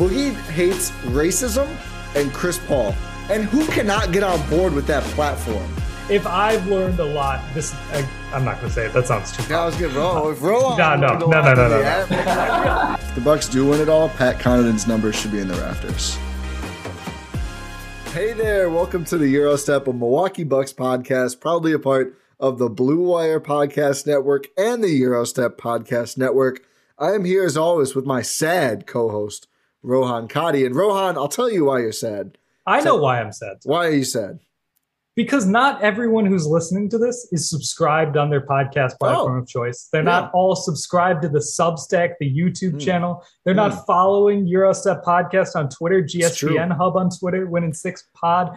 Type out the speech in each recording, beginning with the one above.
Boogie hates racism and Chris Paul. And who cannot get on board with that platform? If I've learned a lot, this I, I'm not gonna say it. That sounds too. That was good, bro. If Rohan No, no, no, no, no, no, the- If the Bucks do win it all, Pat Connaughton's numbers should be in the rafters. Hey there, welcome to the Eurostep, a Milwaukee Bucks podcast, proudly a part of the Blue Wire Podcast Network and the Eurostep Podcast Network. I am here as always with my sad co-host Rohan Kadi, and Rohan, I'll tell you why you're sad. I know why I'm sad. Why are you sad? Because not everyone who's listening to this is subscribed on their podcast platform Oh. of choice. They're Yeah. not all subscribed to the Substack, the YouTube Mm. channel. They're Mm. not following Eurostep Podcast on Twitter. GSPN Hub on Twitter, Winning Six Pod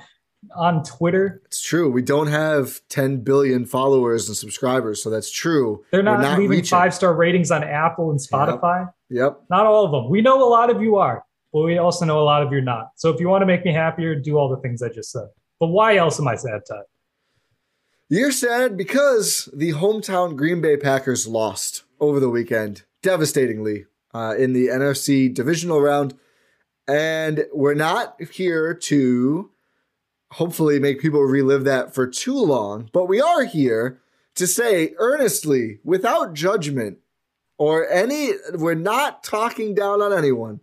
on Twitter. It's true. We don't have 10 billion followers and subscribers, so that's true. They're not, We're leaving five star ratings on Apple and Spotify. Yep. Not all of them. We know a lot of you are, but we also know a lot of you are not. So if you want to make me happier, do all the things I just said. But why else am I sad, Todd? You're sad because the hometown Green Bay Packers lost over the weekend, devastatingly, uh, in the NFC divisional round. And we're not here to hopefully make people relive that for too long, but we are here to say earnestly, without judgment or any, we're not talking down on anyone.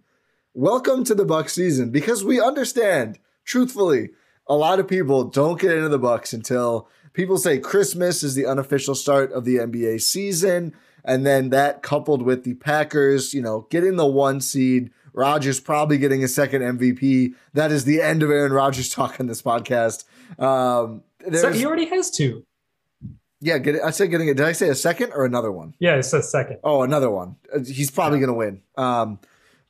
Welcome to the Buck season because we understand, truthfully, a lot of people don't get into the Bucks until people say Christmas is the unofficial start of the NBA season, and then that coupled with the Packers, you know, getting the one seed, Rodgers probably getting a second MVP. That is the end of Aaron Rodgers talk on this podcast. Um, So he already has two. Yeah, get it. I said getting it. Did I say a second or another one? Yeah, it says second. Oh, another one. Uh, He's probably going to win. Um,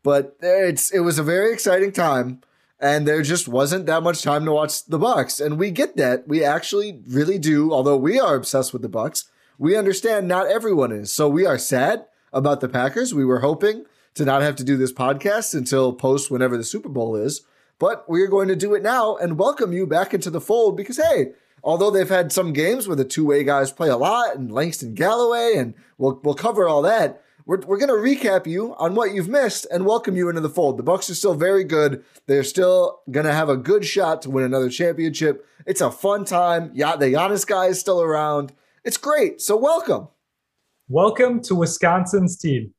but it's it was a very exciting time, and there just wasn't that much time to watch the Bucks. And we get that. We actually really do. Although we are obsessed with the Bucks, we understand not everyone is. So we are sad about the Packers. We were hoping to not have to do this podcast until post whenever the Super Bowl is. But we are going to do it now and welcome you back into the fold because hey, although they've had some games where the two-way guys play a lot and Langston Galloway and we'll we'll cover all that. We're, we're going to recap you on what you've missed and welcome you into the fold. The Bucks are still very good. They're still going to have a good shot to win another championship. It's a fun time. Yeah, the Giannis guy is still around. It's great. So welcome. Welcome to Wisconsin's team.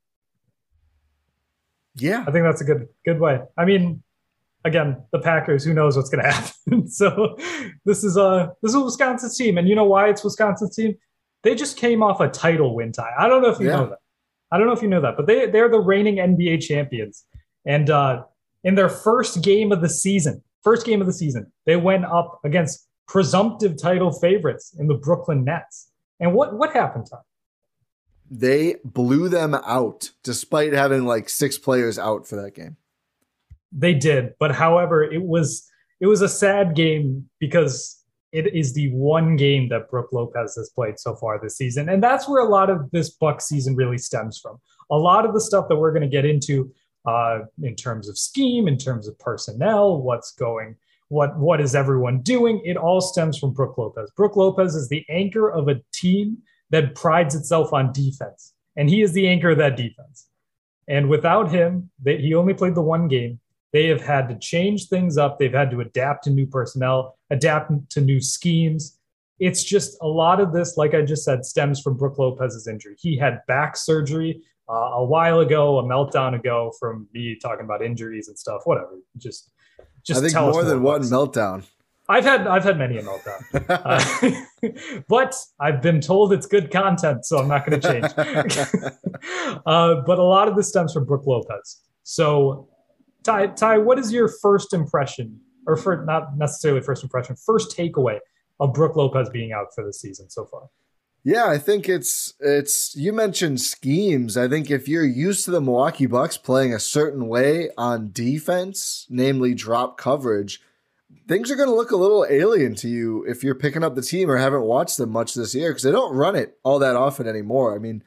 Yeah. I think that's a good good way. I mean, again, the Packers. Who knows what's going to happen? so this is a this is Wisconsin's team, and you know why it's Wisconsin's team? They just came off a title win tie. I don't know if you Yeah. know that. I don't know if you know that, but they they're the reigning NBA champions, and uh, in their first game of the season, first game of the season, they went up against presumptive title favorites in the Brooklyn Nets. And what what happened, Tom? They blew them out despite having like six players out for that game. They did, but however, it was it was a sad game because it is the one game that Brook Lopez has played so far this season, and that's where a lot of this Buck season really stems from. A lot of the stuff that we're going to get into, uh, in terms of scheme, in terms of personnel, what's going, what what is everyone doing? It all stems from Brook Lopez. Brook Lopez is the anchor of a team that prides itself on defense, and he is the anchor of that defense. And without him, they, he only played the one game. They have had to change things up. They've had to adapt to new personnel, adapt to new schemes. It's just a lot of this, like I just said, stems from Brook Lopez's injury. He had back surgery uh, a while ago, a meltdown ago from me talking about injuries and stuff. Whatever. Just, just I think more than one meltdown. I've had I've had many a meltdown, uh, but I've been told it's good content, so I'm not going to change. uh, but a lot of this stems from Brook Lopez. So, Ty, Ty, what is your first impression, or for not necessarily first impression, first takeaway of Brook Lopez being out for the season so far? Yeah, I think it's it's you mentioned schemes. I think if you're used to the Milwaukee Bucks playing a certain way on defense, namely drop coverage, things are going to look a little alien to you if you're picking up the team or haven't watched them much this year because they don't run it all that often anymore. I mean,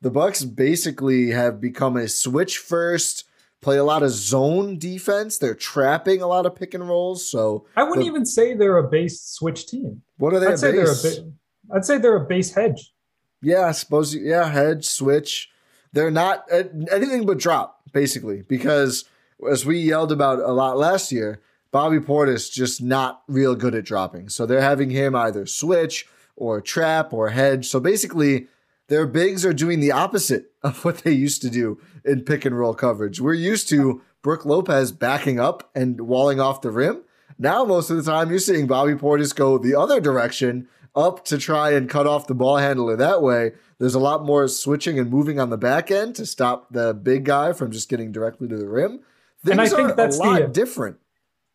the Bucks basically have become a switch first, play a lot of zone defense. They're trapping a lot of pick and rolls. So I wouldn't the, even say they're a base switch team. What are they? I'd say base? they're a. I'd say they're a base hedge. Yeah, I suppose. Yeah, hedge switch. They're not uh, anything but drop basically because as we yelled about a lot last year, Bobby Portis just not real good at dropping. So they're having him either switch or trap or hedge. So basically, their bigs are doing the opposite of what they used to do in pick and roll coverage. We're used to Brook Lopez backing up and walling off the rim. Now, most of the time, you're seeing Bobby Portis go the other direction up to try and cut off the ball handler that way. There's a lot more switching and moving on the back end to stop the big guy from just getting directly to the rim. Things and I think that's a lot the, different.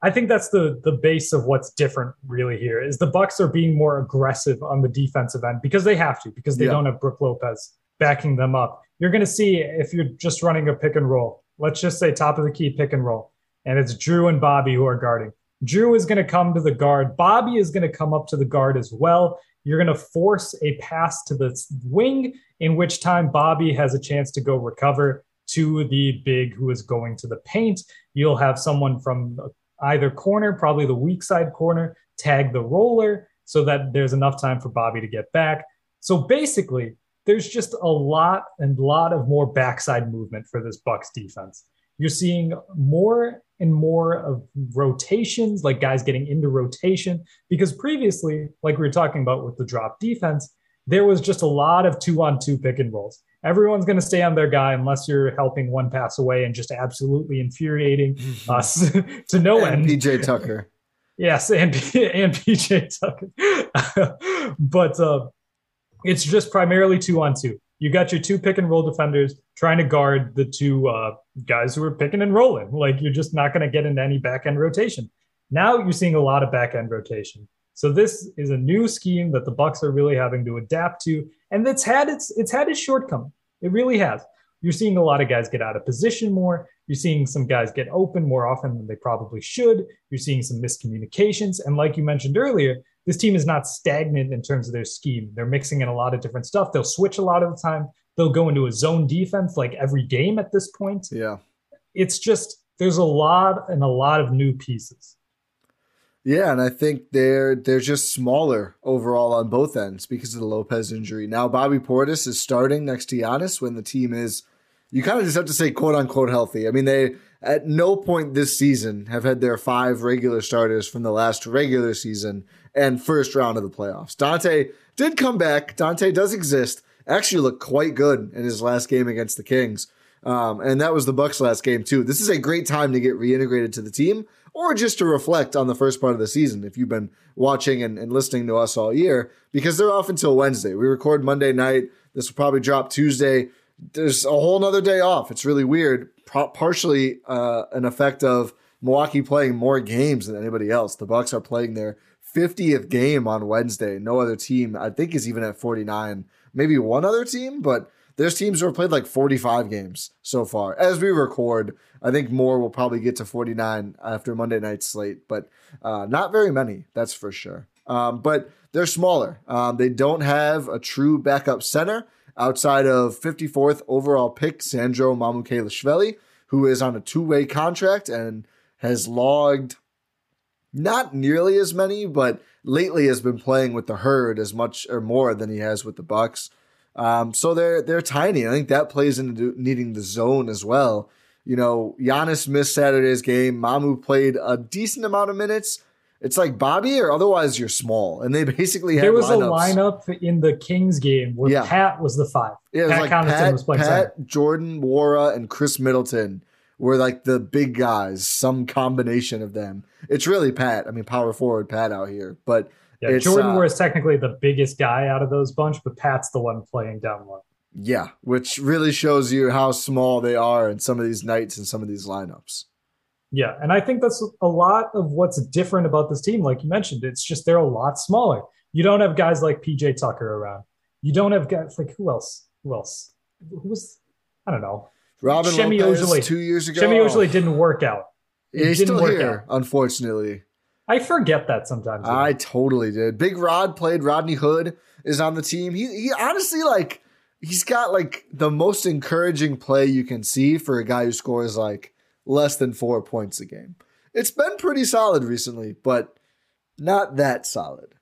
I think that's the the base of what's different really here is the Bucks are being more aggressive on the defensive end because they have to because they yeah. don't have Brook Lopez backing them up. You're going to see if you're just running a pick and roll. Let's just say top of the key pick and roll, and it's Jrue and Bobby who are guarding. Jrue is going to come to the guard. Bobby is going to come up to the guard as well. You're going to force a pass to the wing, in which time Bobby has a chance to go recover to the big who is going to the paint. You'll have someone from either corner, probably the weak side corner, tag the roller so that there's enough time for Bobby to get back. So basically, there's just a lot and lot of more backside movement for this Bucks defense. You're seeing more and more of rotations, like guys getting into rotation, because previously, like we were talking about with the drop defense, there was just a lot of two on two pick and rolls. Everyone's going to stay on their guy unless you're helping one pass away and just absolutely infuriating mm-hmm. us to no and end. PJ Tucker. yes, and, and PJ Tucker. but uh, it's just primarily two on two. You got your two pick and roll defenders trying to guard the two uh, guys who are picking and rolling. Like you're just not going to get into any back end rotation. Now you're seeing a lot of back end rotation. So this is a new scheme that the Bucks are really having to adapt to, and it's had its it's had its shortcoming. It really has. You're seeing a lot of guys get out of position more. You're seeing some guys get open more often than they probably should. You're seeing some miscommunications, and like you mentioned earlier, this team is not stagnant in terms of their scheme. They're mixing in a lot of different stuff. They'll switch a lot of the time. They'll go into a zone defense like every game at this point. Yeah. It's just there's a lot and a lot of new pieces. Yeah, and I think they're they're just smaller overall on both ends because of the Lopez injury. Now Bobby Portis is starting next to Giannis when the team is you kind of just have to say quote unquote healthy. I mean, they at no point this season have had their five regular starters from the last regular season and first round of the playoffs. Dante did come back. Dante does exist. Actually looked quite good in his last game against the Kings. Um, and that was the Bucks' last game too. This is a great time to get reintegrated to the team or just to reflect on the first part of the season if you've been watching and, and listening to us all year, because they're off until Wednesday. We record Monday night. This will probably drop Tuesday. There's a whole nother day off. It's really weird. Pro- partially uh, an effect of Milwaukee playing more games than anybody else. The Bucks are playing their 50th game on Wednesday. No other team, I think, is even at 49. Maybe one other team, but there's teams who have played like 45 games so far. As we record, I think more will probably get to 49 after Monday night slate, but uh, not very many, that's for sure. Um, but they're smaller. Um, they don't have a true backup center outside of 54th overall pick Sandro Mamukelashvili, who is on a two-way contract and has logged not nearly as many, but lately has been playing with the herd as much or more than he has with the Bucks. Um, so they're they're tiny. I think that plays into needing the zone as well. You know, Giannis missed Saturday's game. Mamu played a decent amount of minutes. It's like Bobby, or otherwise you're small, and they basically had There was lineups. a lineup in the Kings game where Yeah. Pat was the five. Yeah, it Pat like Connaughton Pat, was playing. Pat, Jordan, Nwora, and Khris Middleton were like the big guys. Some combination of them. It's really Pat. I mean, power forward Pat out here, but Yeah, Jordan uh, was technically the biggest guy out of those bunch, but Pat's the one playing down low. yeah, which really shows you how small they are in some of these nights and some of these lineups. Yeah, and I think that's a lot of what's different about this team. Like you mentioned, it's just they're a lot smaller. You don't have guys like PJ Tucker around. You don't have guys like who else? Who else? Who was? I don't know. Robin Semi Lopez Ojeleye. two years ago. Semi usually didn't work out. It Yeah, he's didn't still work here, unfortunately. I forget that sometimes. I totally did. Big Rod played. Rodney Hood is on the team. He he honestly like he's got like the most encouraging play you can see for a guy who scores like less than four points a game. It's been pretty solid recently, but not that solid.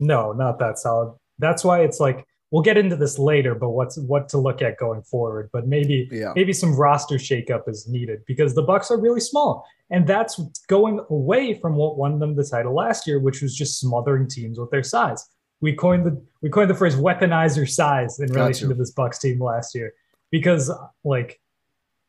No, not that solid. That's why it's like we'll get into this later, but what's what to look at going forward. But maybe Yeah. maybe some roster shakeup is needed because the Bucks are really small, and that's going away from what won them the title last year, which was just smothering teams with their size. We coined the we coined the phrase "weaponizer size" in Got relation you. to this Bucks team last year because like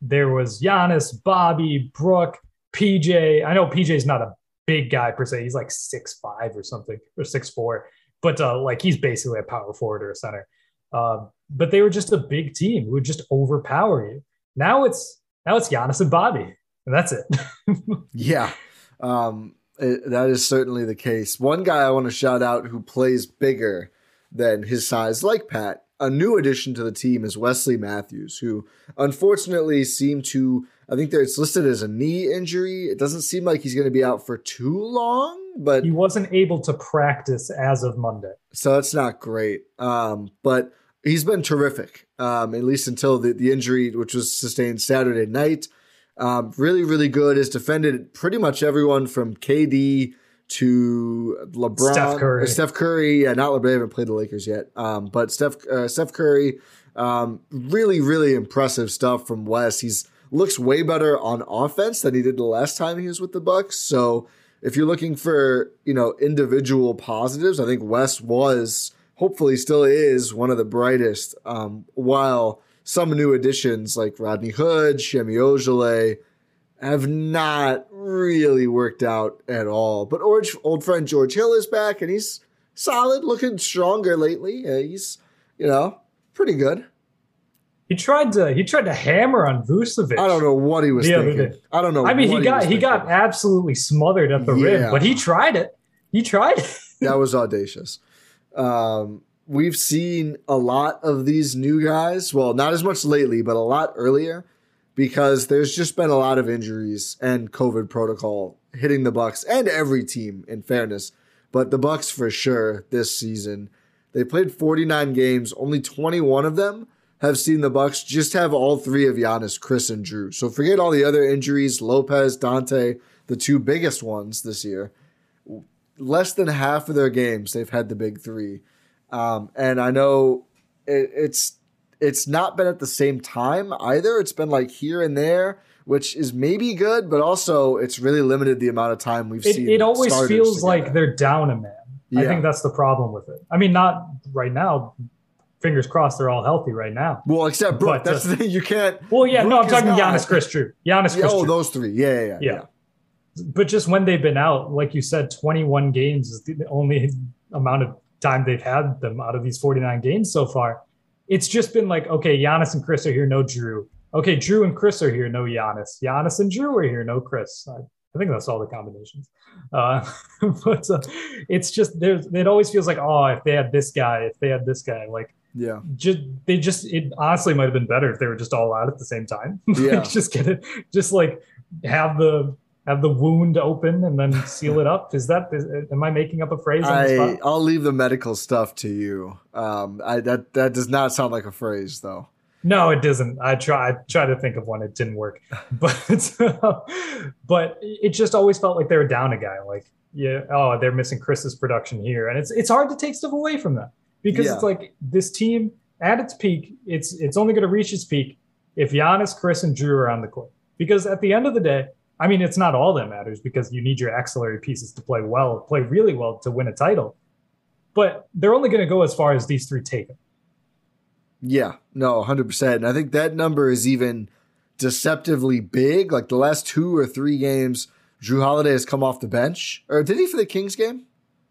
there was Giannis, Bobby, Brook, PJ. I know PJ's not a big guy per se. He's like six five or something or six four, but uh, like he's basically a power forward or a center. Um, but they were just a big team who would just overpower you. Now it's now it's Giannis and Bobby, and that's it. Yeah, um, it- that is certainly the case. One guy I want to shout out who plays bigger than his size, like Pat. A new addition to the team is Wesley Matthews, who unfortunately seemed to. I think it's listed as a knee injury. It doesn't seem like he's going to be out for too long, but he wasn't able to practice as of Monday. so that's not great. Um, but he's been terrific, um, at least until the, the injury, which was sustained Saturday night. Um, really, really good. Has defended pretty much everyone from KD to LeBron, Steph Curry. Steph Curry. Yeah, not LeBron. They haven't played the Lakers yet. Um, but Steph, uh, Steph Curry. Um, really, really impressive stuff from Wes. He's looks way better on offense than he did the last time he was with the Bucks. So if you're looking for you know individual positives, I think Wes was hopefully still is one of the brightest. Um, while some new additions like Rodney Hood, Shemi Ojale have not really worked out at all. But old, old friend George Hill is back and he's solid, looking stronger lately. Uh, he's you know pretty good. He tried to he tried to hammer on Vucevic. I don't know what he was thinking. I don't know. I mean, he got was he got absolutely smothered at the Yeah. rim, but he tried it. He tried it. that was audacious. Um, we've seen a lot of these new guys. Well, not as much lately, but a lot earlier, because there's just been a lot of injuries and COVID protocol hitting the Bucks and every team. In fairness, but the Bucks for sure this season. They played 49 games. Only 21 of them have seen the Bucks just have all three of Giannis, Khris, and Jrue. So forget all the other injuries. Lopez, Dante, the two biggest ones this year less than half of their games they've had the big three um, and i know it, it's it's not been at the same time either it's been like here and there which is maybe good but also it's really limited the amount of time we've It, seen it always feels together. like they're down a man. I think that's the problem with it. I mean, not right now. Fingers crossed, they're all healthy right now. well except Brook but, that's uh, the thing you can't Well, yeah, no, I'm talking. Giannis, Khris Jrue, Giannis, yeah, Khris oh Jrue. those three yeah yeah yeah, Yeah. But just when they've been out, like you said, 21 games is the only amount of time they've had them out of these 49 games so far. It's just been like, okay, Giannis and Khris are here, no Jrue. Okay, Jrue and Khris are here, no Giannis. Giannis and Jrue are here, no Khris. I, I think that's all the combinations. Uh, but uh, it's just there's it always feels like, oh, if they had this guy, if they had this guy, like yeah just they just it honestly might have been better if they were just all out at the same time. Yeah. just get it, just like have the have the wound open and then seal it up. Is that is, am I making up a phrase I, spot? I'll leave the medical stuff to you. Um, I, that that does not sound like a phrase, though. No, it doesn't. I try. I try to think of one. It didn't work, but but it just always felt like they were down a guy. Like yeah, oh, they're missing Khris's production here, and it's it's hard to take stuff away from that because yeah. it's like this team at its peak. It's it's only going to reach its peak if Giannis, Khris, and Jrue are on the court. Because at the end of the day, I mean, it's not all that matters because you need your axillary pieces to play well, play really well to win a title. But they're only going to go as far as these three take them. Yeah, no, 100%. And I think that number is even deceptively big. Like the last two or three games, Jrue Holiday has come off the bench. Or did he for the Kings game?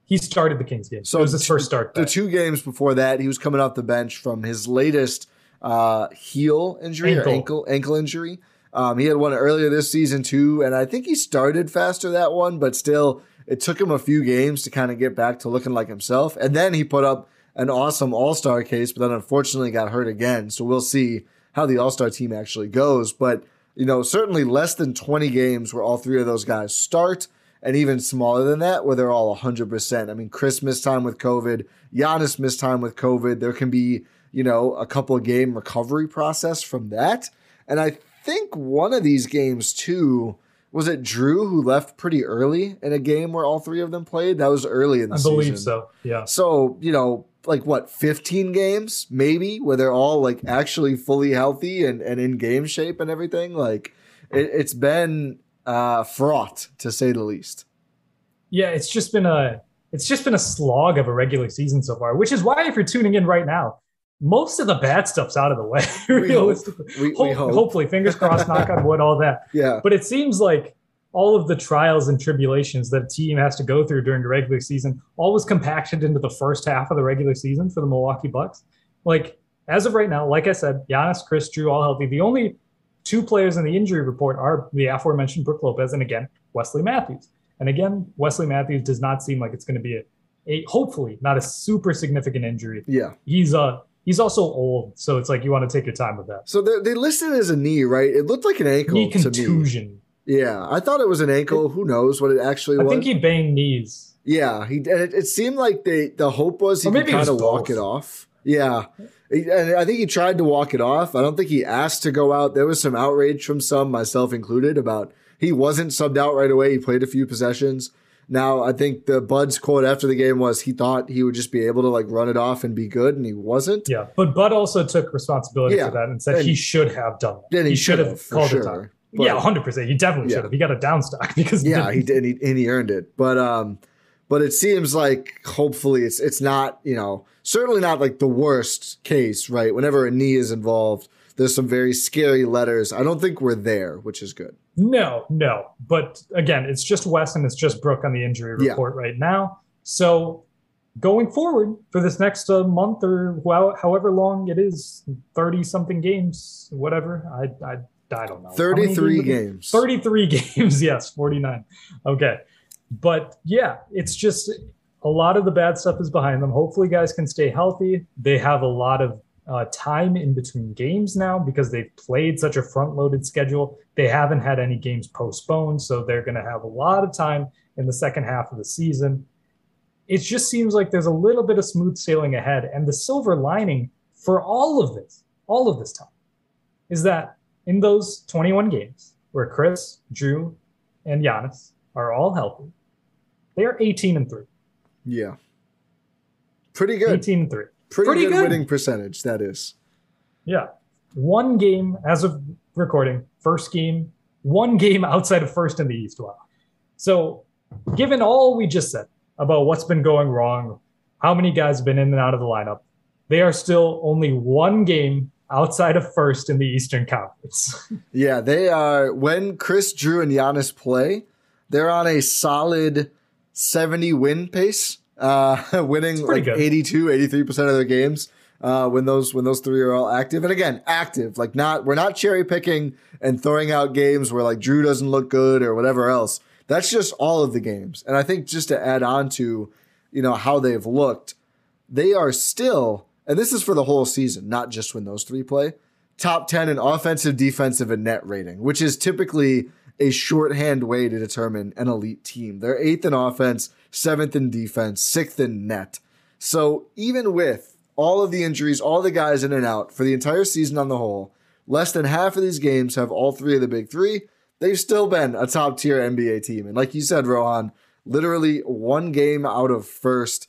He started the Kings game. So it was his first start. Back. The two games before that, he was coming off the bench from his latest uh, heel injury ankle. or ankle ankle injury. Um, he had one earlier this season too, and I think he started faster that one, but still, it took him a few games to kind of get back to looking like himself. And then he put up an awesome All Star case, but then unfortunately got hurt again. So we'll see how the All Star team actually goes. But you know, certainly less than 20 games where all three of those guys start, and even smaller than that where they're all 100%. I mean, Khris missed time with COVID, Giannis missed time with COVID. There can be you know, a couple game recovery process from that. And I think one of these games too was it Jrue who left pretty early in a game where all three of them played? That was early in the I season. I believe so. Yeah. So, you know, like what, 15 games maybe where they're all like actually fully healthy and, and in game shape and everything. Like it, it's been uh, fraught to say the least. Yeah, it's just been a it's just been a slog of a regular season so far, which is why if you're tuning in right now, most of the bad stuff's out of the way. realistically, we, we, we hope. hopefully, fingers crossed, knock on wood, all that. Yeah. But it seems like all of the trials and tribulations that a team has to go through during the regular season all was compacted into the first half of the regular season for the Milwaukee Bucks. Like as of right now, like I said, Giannis, Khris, Jrue, all healthy. The only two players in the injury report are the aforementioned Brook Lopez and again Wesley Matthews. And again, Wesley Matthews does not seem like it's going to be a, a hopefully not a super significant injury. Yeah, he's a He's also old, so it's like you want to take your time with that. So they listed as a knee, right? It looked like an ankle. Knee contusion. Yeah, I thought it was an ankle. Who knows what it actually I was? I think he banged knees. Yeah, he it, it seemed like they the hope was he could kind of walk it off. Yeah, and I think he tried to walk it off. I don't think he asked to go out. There was some outrage from some, myself included, about he wasn't subbed out right away. He played a few possessions. Now, I think the Bud's quote after the game was he thought he would just be able to like run it off and be good, and he wasn't. Yeah, but Bud also took responsibility yeah. for that and said and, he should have done that. he, he should have called sure. it time. But, yeah, hundred percent. He definitely yeah. should have. He got a down stock because yeah, he did, and he, and he earned it. But um, but it seems like hopefully it's it's not you know certainly not like the worst case, right? Whenever a knee is involved, there's some very scary letters. I don't think we're there, which is good. No, no. But again, it's just Wes and it's just Brook on the injury report yeah. right now. So going forward for this next uh, month or well, however long it is, 30 something games, whatever. I, I, I don't know. 33 games. 33 games. Yes, 49. Okay. But yeah, it's just a lot of the bad stuff is behind them. Hopefully, guys can stay healthy. They have a lot of uh, time in between games now because they've played such a front loaded schedule. They haven't had any games postponed, so they're going to have a lot of time in the second half of the season. It just seems like there's a little bit of smooth sailing ahead. And the silver lining for all of this, all of this time, is that in those 21 games where Khris, Jrue, and Giannis are all healthy, they are 18 and 3. Yeah. Pretty good. 18 and 3. Pretty, Pretty good, good winning percentage, that is. Yeah. One game as of recording, first game, one game outside of first in the East. Wow. So, given all we just said about what's been going wrong, how many guys have been in and out of the lineup, they are still only one game outside of first in the Eastern Conference. yeah, they are. When Khris, Jrue and Giannis play, they're on a solid 70 win pace uh, winning like good. 82, 83% of their games. Uh, when those when those three are all active, and again, active, like not we're not cherry picking and throwing out games where like Jrue doesn't look good or whatever else. That's just all of the games. And I think just to add on to, you know, how they've looked, they are still, and this is for the whole season, not just when those three play, top 10 in offensive, defensive, and net rating, which is typically a shorthand way to determine an elite team. They're eighth in offense, seventh in defense, sixth in net. So even with all of the injuries, all the guys in and out for the entire season on the whole, less than half of these games have all three of the big three. They've still been a top tier NBA team. And like you said, Rohan, literally one game out of first.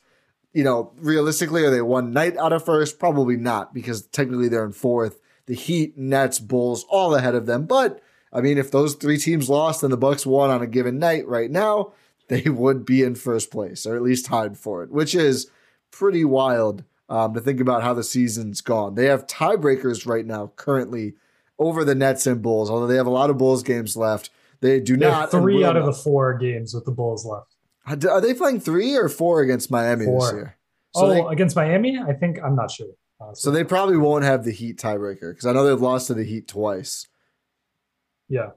You know, realistically, are they one night out of first? Probably not, because technically they're in fourth. The Heat, Nets, Bulls, all ahead of them. But I mean, if those three teams lost and the Bucks won on a given night right now, they would be in first place, or at least tied for it, which is pretty wild um, to think about how the season's gone. They have tiebreakers right now, currently over the Nets and Bulls, although they have a lot of Bulls games left. They do They not. three out of the the four games with the Bulls left. are they playing three or four against Miami this year? So oh, they against Miami, I think I'm not sure. honestly. so they probably won't have the Heat tiebreaker because I know they've lost to the Heat twice. yeah,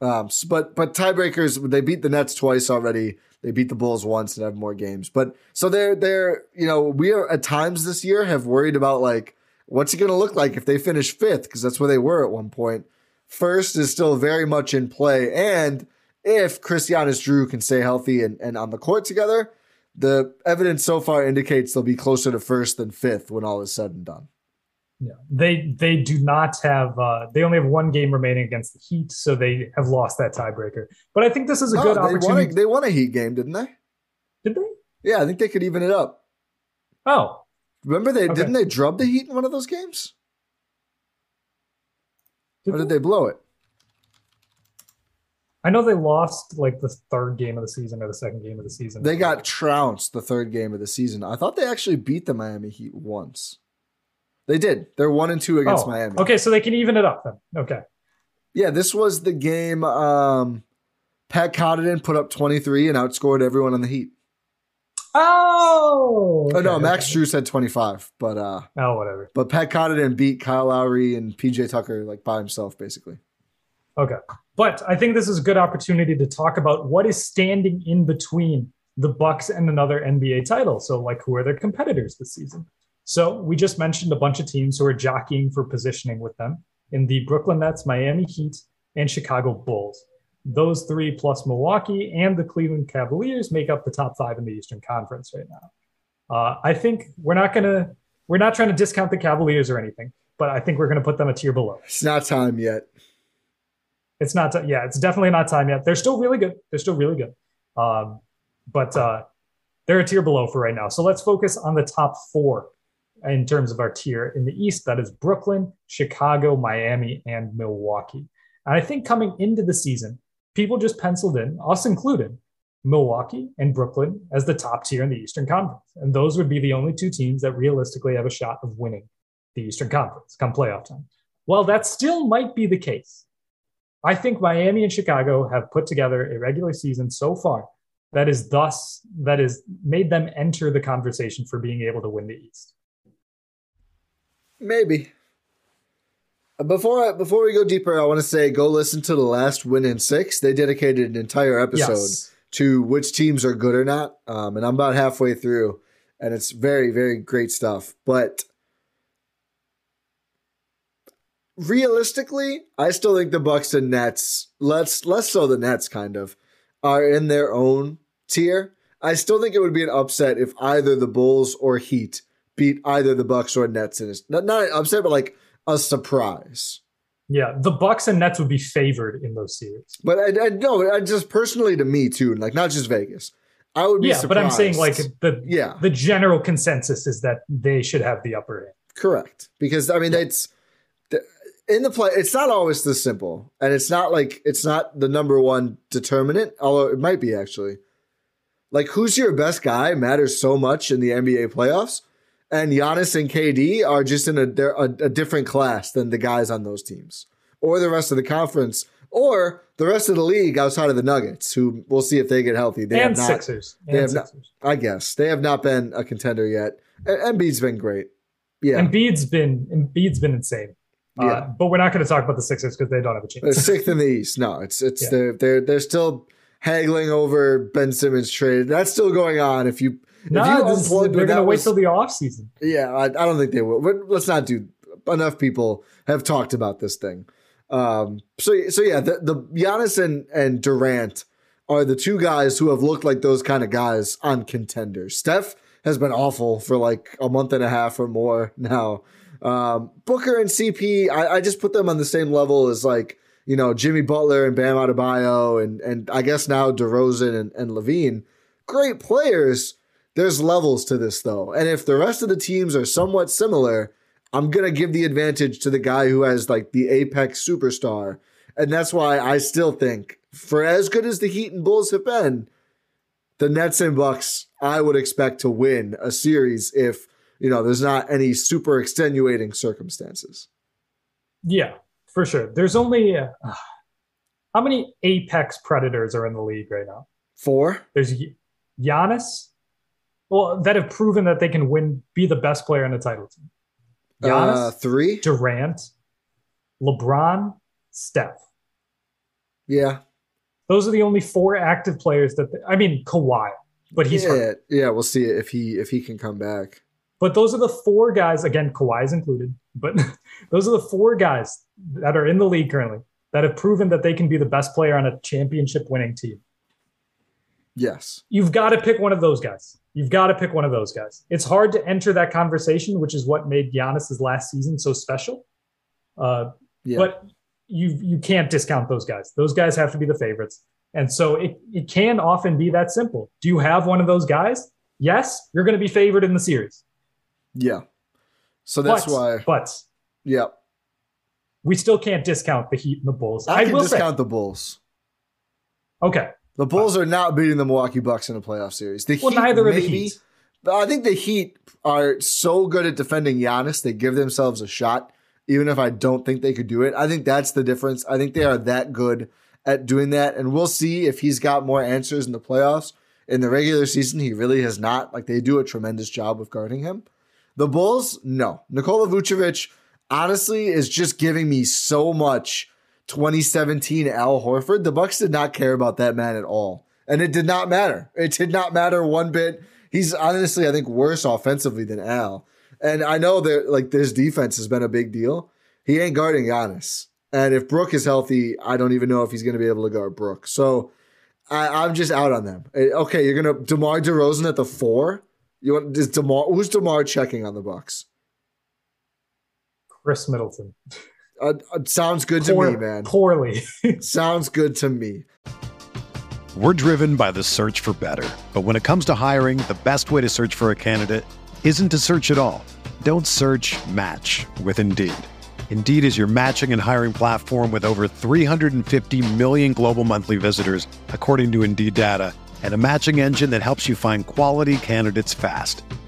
Um, but but tiebreakers they beat the Nets twice already. They beat the Bulls once and have more games. But so they're they're you know we are at times this year have worried about like what's it going to look like if they finish fifth because that's where they were at one point. First is still very much in play, and if Christianus Drew can stay healthy and, and on the court together, the evidence so far indicates they'll be closer to first than fifth when all is said and done. Yeah. They they do not have. Uh, they only have one game remaining against the Heat, so they have lost that tiebreaker. But I think this is a No, good they won a, opportunity. they won a Heat game, didn't they? Did they? Yeah, I think they could even it up. Oh, Remember they Okay. didn't they drub the Heat in one of those games? did or did they? they blow it? I know they lost like the third game of the season or the second game of the season. They got trounced the third game of the season. I thought they actually beat the Miami Heat once. They did. They're one and two against Oh, Miami. Okay, so they can even it up then. Okay. Yeah, this was the game. Um, Pat Connaughton put up 23 and outscored everyone on the Heat. Oh. oh no, okay, Max okay. Jrue said 25, but uh, Oh, whatever. but Pat Connaughton beat Kyle Lowry and PJ Tucker like by himself basically. Okay. But I think this is a good opportunity to talk about what is standing in between the Bucks and another NBA title. So, like, who are their competitors this season? So, we just mentioned a bunch of teams who are jockeying for positioning with them in the Brooklyn Nets, Miami Heat, and Chicago Bulls. Those three plus Milwaukee and the Cleveland Cavaliers make up the top five in the Eastern Conference right now. Uh, I think we're not gonna we're not trying to discount the Cavaliers or anything, but I think we're gonna put them a tier below. It's not time yet. It's not, ti- yeah, it's definitely not time yet. They're still really good. They're still really good. Um, but uh, they're a tier below for right now. So let's focus on the top four in terms of our tier in the East. That is Brooklyn, Chicago, Miami, and Milwaukee. And I think coming into the season, people just penciled in, us included, Milwaukee and Brooklyn as the top tier in the Eastern Conference. And those would be the only two teams that realistically have a shot of winning the Eastern Conference come playoff time. Well, that still might be the case. I think Miami and Chicago have put together a regular season so far that is thus that is made them enter the conversation for being able to win the East. Maybe. Uh, Before I, before we go deeper, I want to say go listen to the last win in six. They dedicated an entire episode Yes. to which teams are good or not. Um, and I'm about halfway through, and it's very, very great stuff. But realistically, I still think the Bucks and Nets, less less so the Nets, kind of, are in their own tier. I still think it would be an upset if either the Bulls or Heat beat either the Bucks or Nets in a, not, not an upset, but like a surprise. Yeah, the Bucks and Nets would be favored in those series. But I, I no, I just personally to me too, like not just Vegas. I would be surprised. Yeah, but I'm saying like the yeah, the general consensus is that they should have the upper hand. correct. Because I mean, it's in the play. It's not always this simple, and it's not like it's not the number one determinant. Although it might be actually. Like who's your best guy matters so much in the NBA playoffs, and Giannis and KD are just in a they're a, a different class than the guys on those teams, or the rest of the conference, or the rest of the league outside of the Nuggets, who we'll see if they get healthy. They and have not. Sixers. they And have not- I guess they have not been a contender yet. And Embiid's been great. Yeah, Embiid's been Embiid's been insane. Yeah. Uh, but we're not going to talk about the Sixers because they don't have a They're chance. sixth in the East. No, it's it's Yeah. they're they're they're still haggling over Ben Simmons trade. That's still going on. If you No, this- they're going to wait was- till the offseason. Yeah, I, I don't think they will. But let's not do enough. People have talked about this thing. Um, so so yeah, the, the Giannis and and Durant are the two guys who have looked like those kind of guys on contenders. Steph has been awful for like a month and a half or more now. Um, Booker and CP, I, I just put them on the same level as like you know Jimmy Butler and Bam Adebayo and and I guess now DeRozan and, and LaVine. Great players. There's levels to this though, and if the rest of the teams are somewhat similar, I'm gonna give the advantage to the guy who has like the apex superstar, and that's why I still think for as good as the Heat and Bulls have been, the Nets and Bucks I would expect to win a series if you know there's not any super extenuating circumstances. Yeah, for sure. There's only uh, how many apex predators are in the league right now? Four. There's Giannis. Well, that have proven that they can win, be the best player in the title team. Giannis, uh, three. Durant, LeBron, Steph. Yeah, those are the only four active players that. They, I mean, Kawhi, but he's yeah, hurt. yeah. We'll see if he if he can come back. But those are the four guys. Again, Kawhi's included. But those are the four guys that are in the league currently that have proven that they can be the best player on a championship winning team. Yes. You've got to pick one of those guys. You've got to pick one of those guys. It's hard to enter that conversation, which is what made Giannis's last season so special. Uh, yeah. But you you can't discount those guys. Those guys have to be the favorites. And so it, it can often be that simple. Do you have one of those guys? Yes, you're going to be favored in the series. Yeah. So that's but, why. But yeah, we still can't discount the Heat and the Bulls. I, I can discount say, the Bulls. Okay. The Bulls are not beating the Milwaukee Bucks in a playoff series. The well, Heat neither maybe, are the Heat. I think the Heat are so good at defending Giannis, they give themselves a shot, even if I don't think they could do it. I think that's the difference. I think they are that good at doing that. And we'll see if he's got more answers in the playoffs. In the regular season, he really has not. Like they do a tremendous job of guarding him. The Bulls, no. Nikola Vucevic, honestly, is just giving me so much 2017 Al Horford, the Bucks did not care about that man at all. And it did not matter. It did not matter one bit. He's honestly, I think, worse offensively than Al. And I know that like this defense has been a big deal. He ain't guarding Giannis. And if Brook is healthy, I don't even know if he's going to be able to guard Brook. So I, am just out on them. Eh, okay, you're gonna DeMar DeRozan at the four. You want is DeMar? Who's DeMar checking on the Bucks? Khris Middleton. Uh, uh, sounds good Poor, to me, man. Poorly. sounds good to me. We're driven by the search for better. But when it comes to hiring, the best way to search for a candidate isn't to search at all. Don't search match with Indeed. Indeed is your matching and hiring platform with over 350 million global monthly visitors, according to Indeed data, and a matching engine that helps you find quality candidates fast.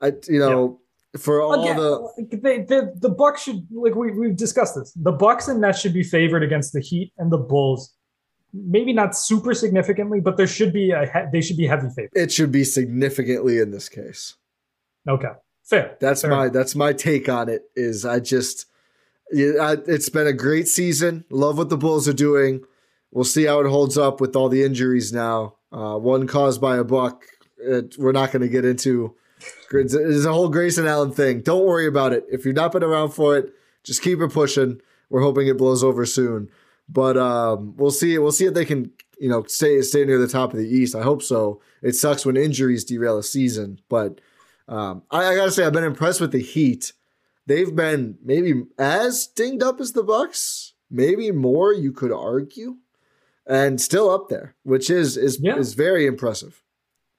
I, you know, yeah. for all Again, the they, the the Bucks should like we we've discussed this. The Bucks and Nets should be favored against the Heat and the Bulls. maybe not super significantly, but there should be a he- they should be heavy favorites. It should be significantly in this case. Okay, fair. That's fair. my that's my take on it. Is I just yeah, it's been a great season. Love what the Bulls are doing. We'll see how it holds up with all the injuries now. Uh, one caused by a buck. It, we're not going to get into. It's a whole Grayson Allen thing. Don't worry about it. If you've not been around for it, just keep it pushing. We're hoping it blows over soon. But um, we'll see. We'll see if they can, you know, stay stay near the top of the East. I hope so. It sucks when injuries derail a season, but um, I, I gotta say I've been impressed with the Heat. They've been maybe as dinged up as the Bucks, maybe more. You could argue, and still up there, which is is Yeah. is very impressive.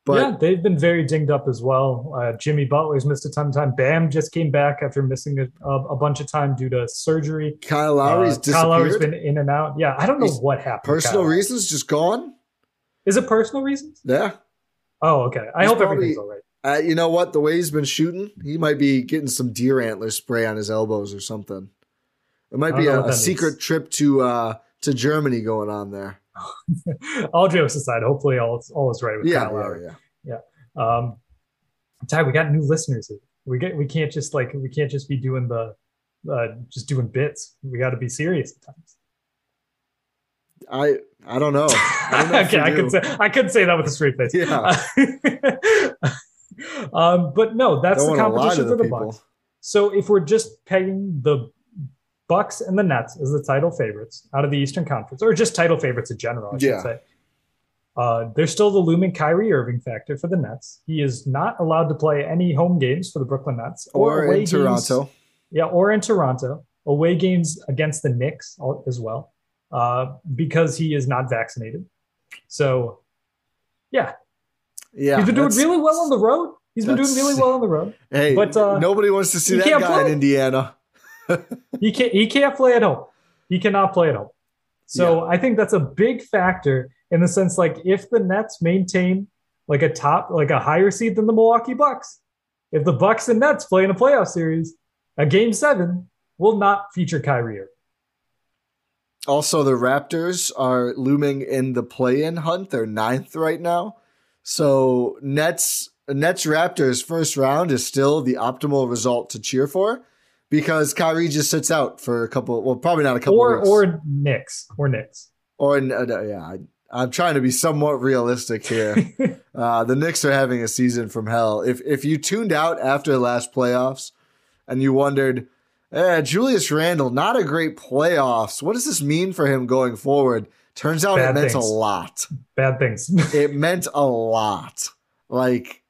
But yeah, they've been very dinged up as well. Uh, Jimmy Butler's missed a ton of time. Bam just came back after missing a, a, bunch of time due to surgery. Kyle Lowry's Uh, Kyle Lowry's been in and out. Yeah, I don't know He's- what happened. Personal reasons, just gone. Is it personal reasons? Yeah. Oh, okay. I He's hope probably- everything's all right. Uh, you know what? The way he's been shooting, he might be getting some deer antler spray on his elbows or something. It might be a, a secret trip to uh, to Germany going on there. All jokes aside, hopefully all all is right with Yeah, Kyle yeah, Lowry. yeah. Um, Ty, we got new listeners. here. We get we can't just like we can't just be doing the uh, just doing bits. We got to be serious at times. I I don't know. I don't know okay, I could say I could say that with a straight face. Yeah. um, but no, that's Don't the competition for the the people. Bucks. So if we're just pegging the Bucks and the Nets as the title favorites out of the Eastern Conference, or just title favorites in general, I should Yeah. say. Uh, there's still the looming Kyrie Irving factor for the Nets. He is not allowed to play any home games for the Brooklyn Nets Or away in games- Toronto. yeah, or in Toronto, away games against the Knicks as well, uh, because he is not vaccinated. So, yeah, Yeah. he's been doing really well on the road. He's been doing really well on the road. Hey, but, uh, nobody wants to see that guy in. Indiana. He can't. He can't play at home. He cannot play at home. So I think that's a big factor in the sense, like if the Nets maintain like a top, like a higher seed than the Milwaukee Bucks, if the Bucks and Nets play in a playoff series, a Game Seven will not feature Kyrie. Irving. Also, the Raptors are looming in the play-in hunt. They're ninth right now. So Nets Nets Raptors first round is still the optimal result to cheer for because Kyrie just sits out for a couple. Well, probably not a couple. or weeks. or Knicks or Knicks. or uh, yeah. I, I'm trying to be somewhat realistic here. uh, the Knicks are having a season from hell. If if you tuned out after the last playoffs and you wondered, eh, Julius Randle, not a great playoffs. What does this mean for him going forward? Turns out Bad it meant things. a lot. Bad things. It meant a lot. Like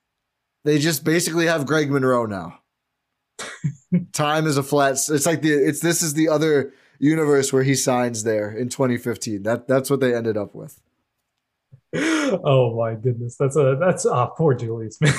they just basically have Greg Monroe now. Time is a flat. It's like the it's this is the other universe where he signs there in 2015. That that's what they ended up with. oh my goodness, that's a that's ah poor Julius man.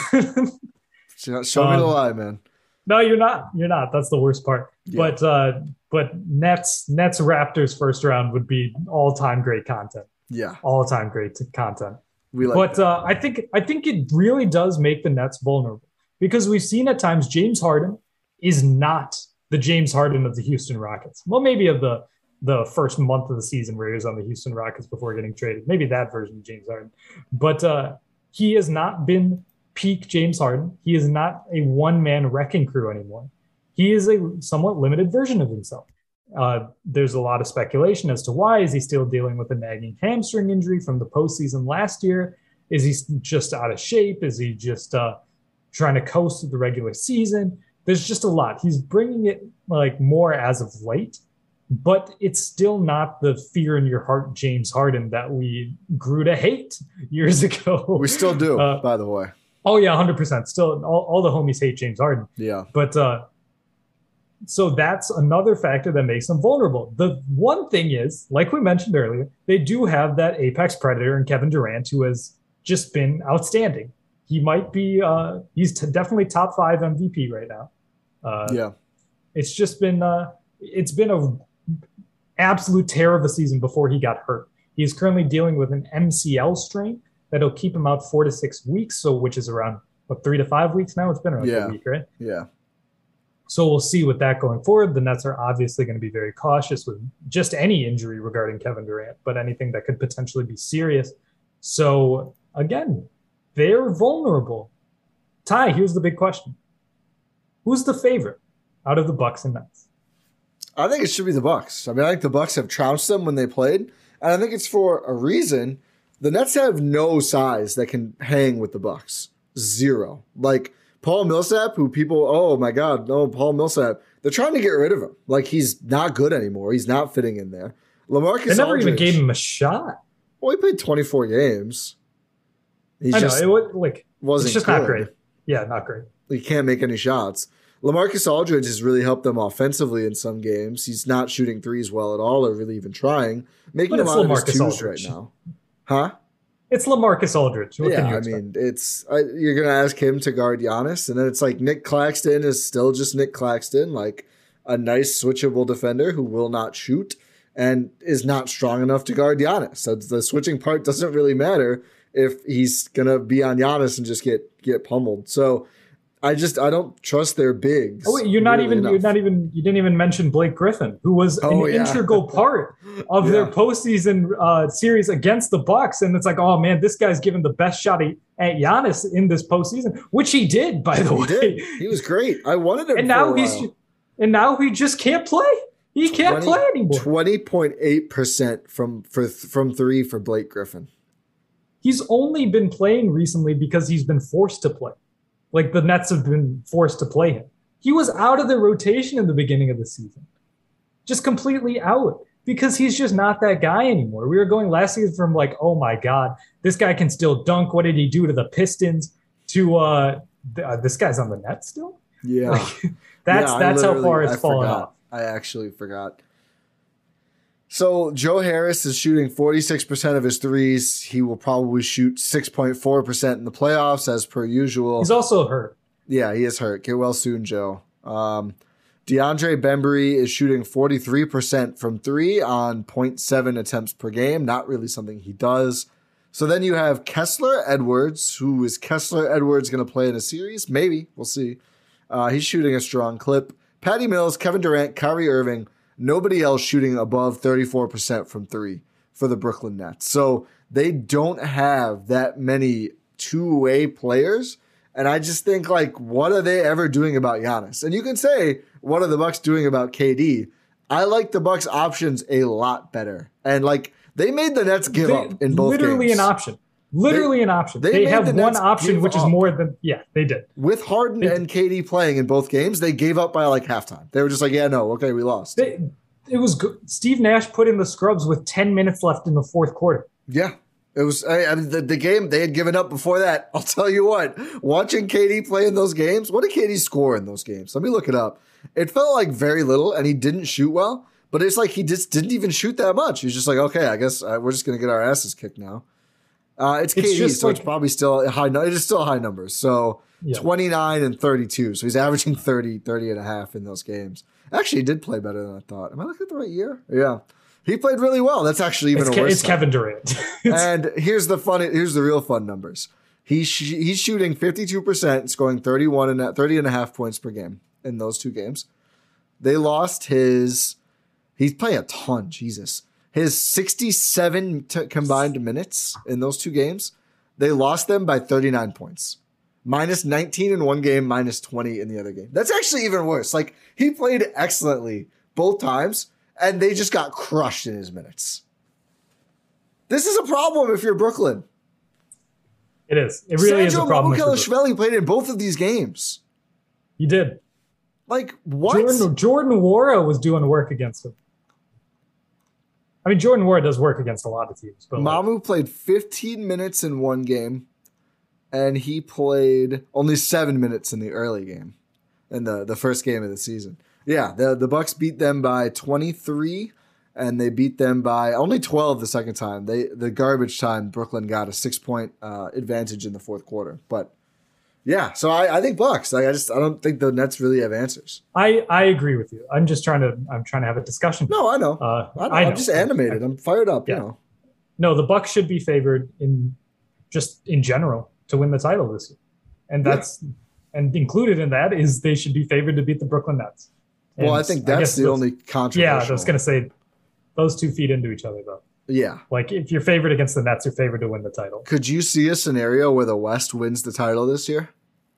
Show, show me the Um, lie, man. no, you're not. You're not. That's the worst part. Yeah. But uh but Nets Nets Raptors first round would be all time great content. Yeah, All time great content. we like. but uh, I think I think it really does make the Nets vulnerable because we've seen at times James Harden is not the James Harden of the Houston Rockets. Well, maybe of the the first month of the season where he was on the Houston Rockets before getting traded. Maybe that version of James Harden. But uh, he has not been peak James Harden. He is not a one man wrecking crew anymore. He is a somewhat limited version of himself. Uh, there's a lot of speculation as to why. Is he still dealing with a nagging hamstring injury from the postseason last year? Is he just out of shape? Is he just uh, trying to coast through the regular season? There's just a lot. He's bringing it like more as of late, but it's still not the fear in your heart James Harden that we grew to hate years ago. we still do, uh, by the way. oh yeah, hundred percent. Still, all, all the homies hate James Harden. Yeah, But uh, so that's another factor that makes them vulnerable. The one thing is, like we mentioned earlier, they do have that apex predator in Kevin Durant, who has just been outstanding. He might be, uh, he's t- definitely top five MVP right now. Uh, yeah. It's just been, uh, it's been a absolute tear of a season before he got hurt. He's currently dealing with an MCL strain that'll keep him out four to six weeks, so which is around what three to five weeks now. It's been around Yeah. a week, right? Yeah. So we'll see with that going forward. The Nets are obviously going to be very cautious with just any injury regarding Kevin Durant, but anything that could potentially be serious. So again, they're vulnerable. Ty, here's the big question. Who's the favorite out of the Bucks and Nets? I think it should be the Bucks. I mean, I think the Bucks have trounced them when they played, and I think it's for a reason. The Nets have no size that can hang with the Bucks. Zero. Like Paul Millsap, who people, oh my God, no, Paul Millsap. They're trying to get rid of him. Like he's not good anymore. He's not fitting in there. LaMarcus. They never Aldridge, even gave him a shot. Well, he played 24 games. He I know just it was like wasn't it's just good. not great. Yeah, not great. He can't make any shots. LaMarcus Aldridge has really helped them offensively in some games. He's not shooting threes well at all, or really even trying, making But a it's lot of his LaMarcus twos Aldridge. right now. Huh? It's LaMarcus Aldridge. What yeah, you I mean, it's I, you're gonna ask him to guard Giannis, and then it's like Nic Claxton is still just Nic Claxton, like a nice switchable defender who will not shoot and is not strong enough to guard Giannis. So the switching part doesn't really matter if he's gonna be on Giannis and just get get pummeled. So I just I don't trust their bigs. Oh, wait, you're not really even enough. you're not even you didn't even mention Blake Griffin, who was Oh, an yeah. integral part of their postseason uh, series against the Bucks. And it's like, oh man, this guy's given the best shot at Giannis in this postseason, which he did, by the He way. did. He was great. I wanted him. and now he's while. and now he just can't play. He can't 20 play anymore. Twenty point eight percent from for from three for Blake Griffin. He's only been playing recently because he's been forced to play. Like the Nets have been forced to play him. He was out of the rotation in the beginning of the season, just completely out because he's just not that guy anymore. We were going last season from like, oh my god, this guy can still dunk. What did he do to the Pistons? To uh, th- uh this guy's on the net still. Yeah. Like, that's Yeah, that's how far it's I fallen forgot. off. I actually forgot. So Joe Harris is shooting 46% of his threes. He will probably shoot 6.4% in the playoffs as per usual. He's also hurt. yeah, he is hurt. Get well soon, Joe. Um, DeAndre Bembry is shooting 43% from three on 0.7 attempts per game. Not really something he does. So then you have Kessler Edwards, who is Kessler Edwards going to play in a series? Maybe. We'll see. Uh, he's shooting a strong clip. Patty Mills, Kevin Durant, Kyrie Irving, nobody else shooting above 34% from three for the Brooklyn Nets. So they don't have that many two way players. And I just think, like, what are they ever doing about Giannis? And you can say, what are the Bucks doing about KD? I like the Bucks options a lot better. And like they made the Nets give They- up in both literally games. an option. Literally an option. they They, have the one option, which is more than yeah, they did. With Harden They- and KD playing in both games, they gave up by like halftime. They were just like, yeah, no, okay, we lost. They, it was good. Steve Nash put in the scrubs with 10 minutes left in the fourth quarter. Yeah. It was I, I mean, the, the game they had given up before that. I'll tell you what, watching KD play in those games, what did KD score in those games? Let me look it up. It felt like very little, and he didn't shoot well. But it's like he just didn't even shoot that much. He's just like, okay, I guess uh, we're just gonna get our asses kicked now. Uh, it's, It's KD, so it's probably still high. It is still high numbers. So Yeah. 29 and 32. So he's averaging 30, 30 and a half in those games. Actually, he did play better than I thought. Am I looking at the right year? Yeah. He played really well. That's actually even It's, a worse. it's sign. Kevin Durant. And here's the funny, here's the real fun numbers. He's sh- he's shooting 52%, scoring 31 and a- 30 and a half points per game in those two games. They lost his he's playing a ton, Jesus. His 67 t- combined minutes in those two games, they lost them by 39 points. Minus 19 in one game, minus 20 in the other game. That's actually even worse. Like he played excellently both times and they just got crushed in his minutes. This is a problem if you're Brooklyn. it is. It really is a problem. with the Brooklyn. Mamukelashvili played in both of these games. He did. Like what? Jordan, Jordan Nwora was doing work against him. I mean, Jordan Nwora does work against a lot of teams, but like, Mamu played 15 minutes in one game, and he played only seven minutes in the early game, in the the first game of the season. Yeah, the the Bucks beat them by 23, and they beat them by only 12 the second time. They the garbage time Brooklyn got a six point uh, advantage in the fourth quarter, but. Yeah, so I, I think Bucks. Like I just I don't think the Nets really have answers. I I agree with you. I'm just trying to I'm trying to have a discussion. No, I know. Uh, I know. I I'm know. just animated. I'm fired up. Yeah. You know. no, the Bucks should be favored in just in general to win the title this year, and Yeah. that's and included in that is they should be favored to beat the Brooklyn Nets. And well, I think that's guess the those- only controversial. Yeah, I was gonna say those two feed into each other though. Yeah. Like if you're favored against the Nets, you're favored to win the title. Could you see a scenario where the West wins the title this year?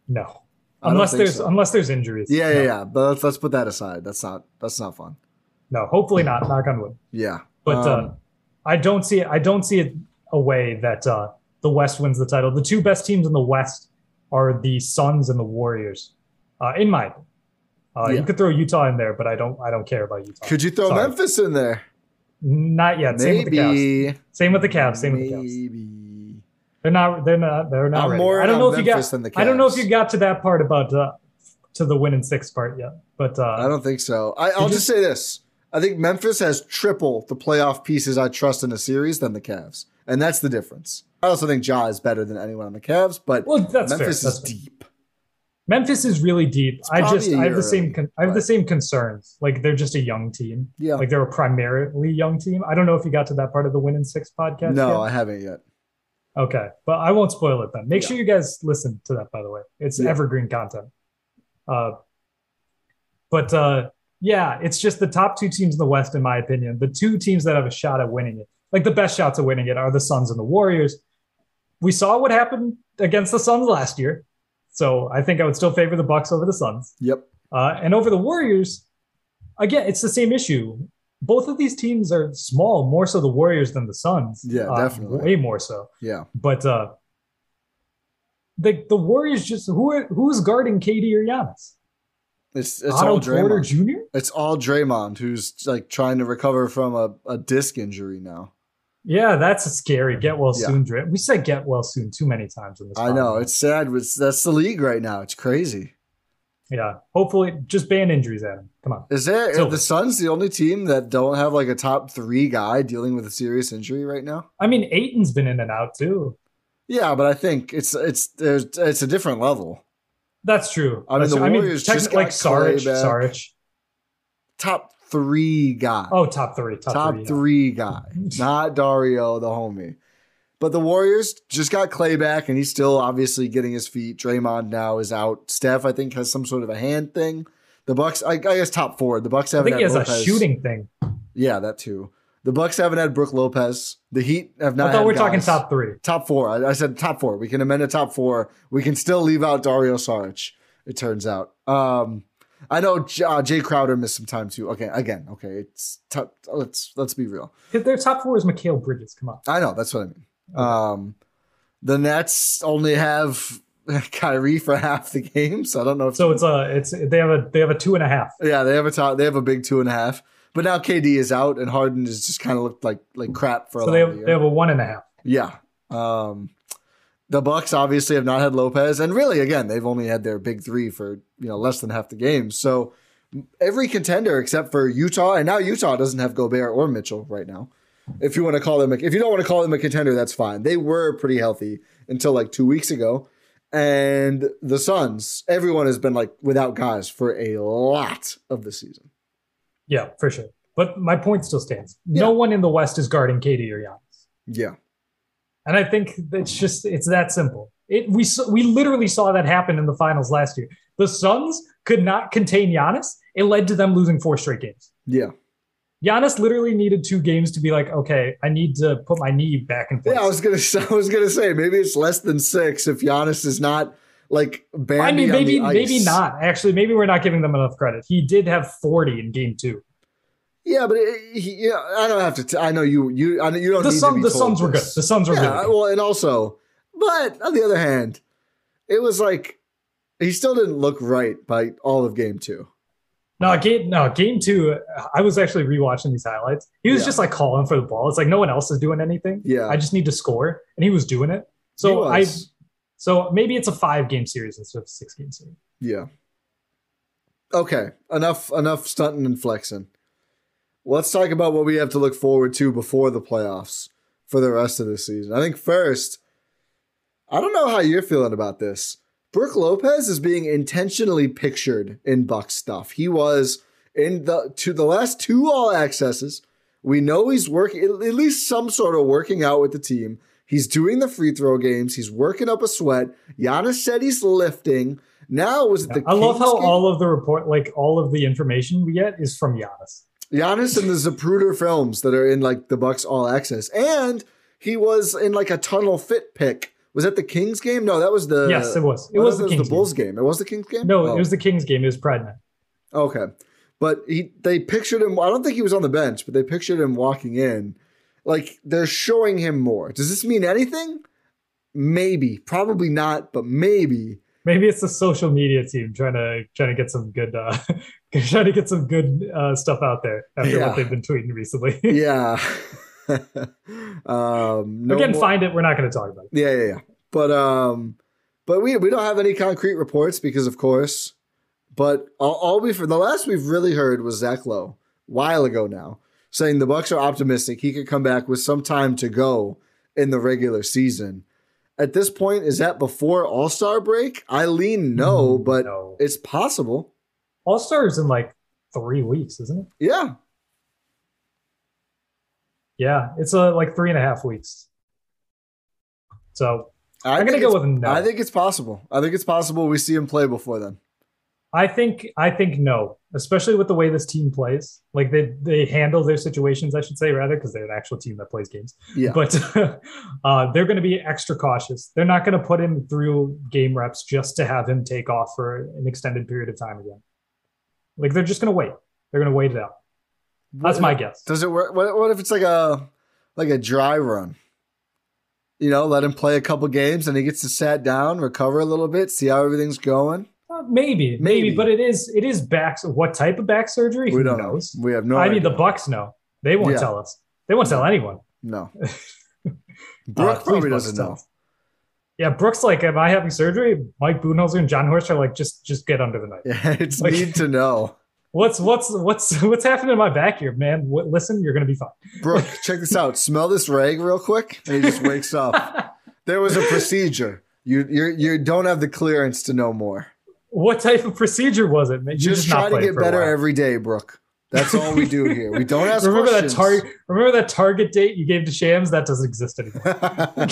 No, I unless there's so. unless there's injuries. Yeah, no, yeah, yeah. But let's, let's put that aside. That's not that's not fun. No, hopefully not. Knock on wood. Yeah. But uh, Um, I don't see it. I don't see it a way that uh, the West wins the title. The two best teams in the West are the Suns and the Warriors, uh, in my opinion. Uh, Yeah. You could throw Utah in there, but I don't. I don't care about Utah. could you throw Sorry. Memphis in there? Not yet. Same with the Cavs. Same with the Cavs. Same with the Cavs. Maybe. They're not. They're not. They're not ready. more I don't know if you Memphis got. the I don't know if you got to that part about uh, to the Win in Six part yet. But uh, I don't think so. I, I'll just say this. I think Memphis has triple the playoff pieces I trust in a series than the Cavs. And that's the difference. I also think Ja is better than anyone on the Cavs, but Well, that's fair. Memphis That's is fair. Memphis is really deep. I just I have the same early, I have the same concerns. Like they're just a young team. Yeah. Like they're a primarily young team. I don't know if you got to that part of the Win in Six podcast. no, yet. I haven't yet. Okay, but I won't spoil it then. Make Yeah. sure you guys listen to that. By the way, it's Yeah. evergreen content. Uh, but uh, yeah, it's just the top two teams in the West, in my opinion. The two teams that have a shot at winning it, like the best shots at winning it, are the Suns and the Warriors. We saw what happened against the Suns last year, so I think I would still favor the Bucks over the Suns. Yep. Uh, and over the Warriors, again, it's the same issue. Both of these teams are small, more so the Warriors than the Suns. Yeah, Uh, definitely. way more so. Yeah. But uh, the the Warriors just who are, who's guarding KD or Giannis? It's it's Otto all Porter Draymond. Jr. It's all Draymond who's like trying to recover from a, a disc injury now. Yeah, that's a scary. Get well Yeah. soon, Dray. We said get well soon too many times in this. I know. It's sad. It's, that's the league right now. It's crazy. yeah. Hopefully, just ban injuries, Adam. Come on. Is there the Suns the only team that don't have like a top three guy dealing with a serious injury right now? I mean, Ayton's been in and out too. Yeah, but I think it's it's there's it's a different level. That's true. I mean, That's the true. Warriors just techni- like got Klay Saric. Saric. Top three guy. Oh, top three. Top, top three. three guy, not Dario, the homie. But the Warriors just got Klay back, and he's still obviously getting his feet. Draymond now is out. Steph, I think, has some sort of a hand thing. The Bucks, I, I guess, top four. The Bucks haven't I think he has Lopez. a shooting thing. Yeah, that too. The Bucks haven't had Brook Lopez. The Heat have not. I thought we are talking top three. Top four. I, I said top four. We can amend a top four. We can still leave out Dario Saric. It turns out. Um, I know J- uh, Jae Crowder missed some time too. Okay, again. Okay, it's top. Let's let's be real. Their top four is Mikal Bridges. Come on. I know that's what I mean. Um, the Nets only have Kyrie for half the game, so I don't know if. So it's a it's they have a they have a two and a half. yeah, they have a top, They have a big two and a half. But now KD is out, and Harden has just kind of looked like like crap for a So lot they of have the they have a one and a half. Yeah. Um, the Bucks obviously have not had Lopez, and really, again, they've only had their big three for you know less than half the games. So every contender except for Utah, and now Utah doesn't have Gobert or Mitchell right now. If you want to call them, a, if you don't want to call them a contender, that's fine. They were pretty healthy until like two weeks ago, and the Suns, everyone has been like without guys for a lot of the season. Yeah, for sure. But my point still stands. Yeah. No one in the West is guarding KD or Giannis, Yeah, and I think it's just it's that simple. It we we literally saw that happen in the finals last year. The Suns could not contain Giannis. It led to them losing four straight games. yeah, Giannis literally needed two games to be like, okay, I need to put my knee back in place. yeah. I was gonna, I was gonna say maybe it's less than six if Giannis is not like banding I mean, maybe maybe not. Actually, maybe we're not giving them enough credit. He did have 40 in game two. Yeah, but it, he, yeah, I don't have to. T- I know you. You. I know you don't. The need to be the told Suns were good. The Suns were yeah, good. well, and also, but on the other hand, it was like he still didn't look right by all of game two. No, game no game two. I was actually rewatching these highlights. He was Yeah. just like calling for the ball. It's like no one else is doing anything. Yeah. I just need to score, and he was doing it. So I, so maybe it's a five game series instead of a six game series. Yeah. Okay, enough enough stunting and flexing. Let's talk about what we have to look forward to before the playoffs for the rest of the season. I think first, I don't know how you're feeling about this. Brook Lopez is being intentionally pictured in Buck stuff. He was in the to the last two all accesses. We know he's working at least some sort of working out with the team. He's doing the free throw games. He's working up a sweat. Giannis said he's lifting. Now was it the? I love how game? all of the report, like all of the information we get, is from Giannis. Giannis and the Zapruder films that are in like the Bucks All Access, and he was in like a tunnel fit pick. Was that the Kings game? No, that was the. yes, it was. It was the Kings the Bulls game. It was the Kings game. No, Oh, it was the Kings game. It was Pride Night. okay. But he, they pictured him. I don't think he was on the bench, but they pictured him walking in. Like they're showing him more. Does this mean anything? Maybe, probably not, but maybe. Maybe it's the social media team trying to trying to get some good uh trying to get some good uh, stuff out there after Yeah. what they've been tweeting recently. Yeah. um, no Again, more- find it. We're not going to talk about it. Yeah, yeah, yeah. But um, but we we don't have any concrete reports because, of course. But all, all we for the last we've really heard was Zach Lowe a while ago now saying the Bucks are optimistic he could come back with some time to go in the regular season. At this point, is that before All Star break? I lean no, Mm, but no. it's possible. All Stars in like three weeks, isn't it? Yeah, Yeah, it's uh, like three and a half weeks. So I I'm gonna go with no. I think it's possible. I think it's possible we see him play before then. I think I think no, especially with the way this team plays. Like they they handle their situations, I should say, rather, because they're an actual team that plays games. Yeah, But uh, they're going to be extra cautious. They're not going to put him through game reps just to have him take off for an extended period of time again. Like they're just going to wait. They're going to wait it out. That's my guess. Does it work? What, what if it's like a like a dry run? You know, let him play a couple games and he gets to sat down, recover a little bit, see how everything's going. Uh, maybe, maybe, Maybe. but it is it is back. What type of back surgery? we Who don't knows? know. We have no. I idea. mean, the Bucks know. They won't Yeah. tell us. They won't tell anyone. no. Uh, Brook please, probably doesn't know. us. Yeah, Brook's like, am I having surgery? Mike Budenholzer and Jon Horst are like, just just get under the knife. Yeah, it's Like- need to know. What's what's what's what's happening in my back here, man? What, listen, you're gonna be fine. Brook, check this out. Smell this rag real quick, and he just wakes up. There was a procedure. You you you don't have the clearance to know more. What type of procedure was it? man? You Just not try to get better every day, Brook. That's all we do here. We don't ask remember that questions. target. Remember that target date you gave to Shams? That doesn't exist anymore.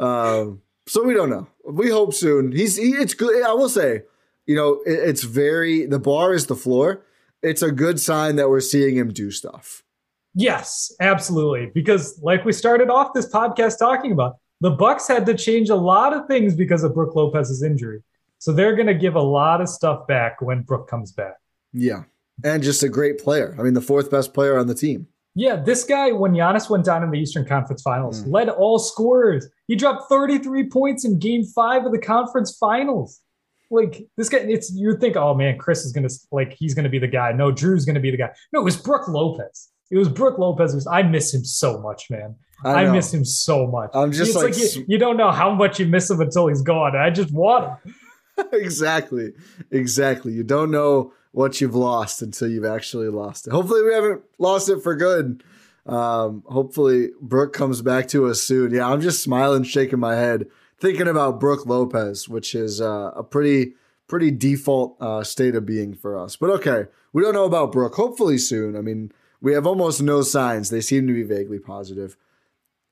Um, so we don't know. We hope soon. He's he, it's good. I will say, you know, it, it's very the bar is the floor. It's a good sign that we're seeing him do stuff. yes, absolutely. Because like we started off this podcast talking about, the Bucks had to change a lot of things because of Brook Lopez's injury. So they're going to give a lot of stuff back when Brook comes back. Yeah, and just a great player. I mean, the fourth best player on the team. Yeah, this guy, when Giannis went down in the Eastern Conference Finals, Mm. led all scorers. He dropped 33 points in game five of the conference finals. Like this guy, it's you think, oh man, Khris is gonna like he's gonna be the guy. No, Jrue's gonna be the guy. No, it was Brook Lopez. It was Brook Lopez. who's- I miss him so much, man. I, know. miss him so much. I'm just it's like like, you, you don't know how much you miss him until he's gone. I just want him. exactly, exactly. You don't know what you've lost until you've actually lost it. Hopefully, we haven't lost it for good. Um, hopefully, Brook comes back to us soon. Yeah, I'm just smiling, shaking my head, thinking about Brook Lopez, which is uh, a pretty, pretty default uh, state of being for us. But okay, we don't know about Brook. Hopefully, soon. I mean, we have almost no signs. They seem to be vaguely positive.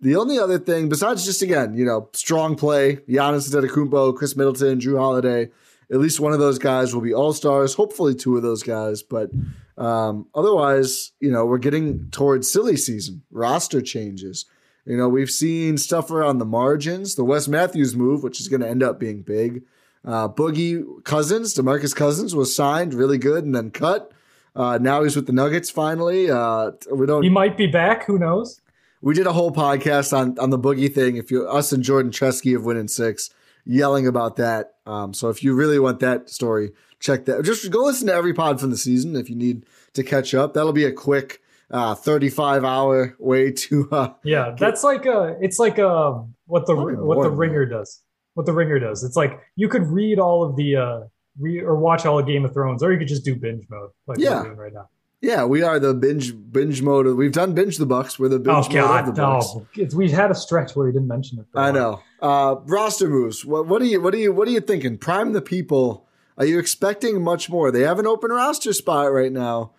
The only other thing, besides just again, you know, strong play, Giannis Antetokounmpo, Khris Middleton, Jrue Holiday, at least one of those guys will be all stars. Hopefully, two of those guys. But um, otherwise, you know, we're getting towards silly season, roster changes. You know, we've seen stuff around the margins. The Wes Matthews move, which is going to end up being big. Uh, Boogie Cousins, Demarcus Cousins, was signed really good and then cut. Uh, now he's with the Nuggets finally. Uh, we don't. He might be back. Who knows? We did a whole podcast on on the boogie thing. If you us and Jordan Tresky of Win in Six yelling about that. Um, so if you really want that story, check that. Just go listen to every pod from the season if you need to catch up. That'll be a quick uh, 35 hour way to uh, Yeah, that's like a. It's like a what the what more the ringer does. What the ringer does. It's like you could read all of the uh re, or watch all of Game of Thrones, or you could just do binge mode like Yeah. we're doing right now. Yeah, we are the binge binge mode. We've done binge the Bucks. We're the binge Oh mode God, of the Bucks. no! We had a stretch where we didn't mention it. I know. Uh, roster moves. What, what are you? What are you? What are you thinking? Prime the people. Are you expecting much more? They have an open roster spot right now.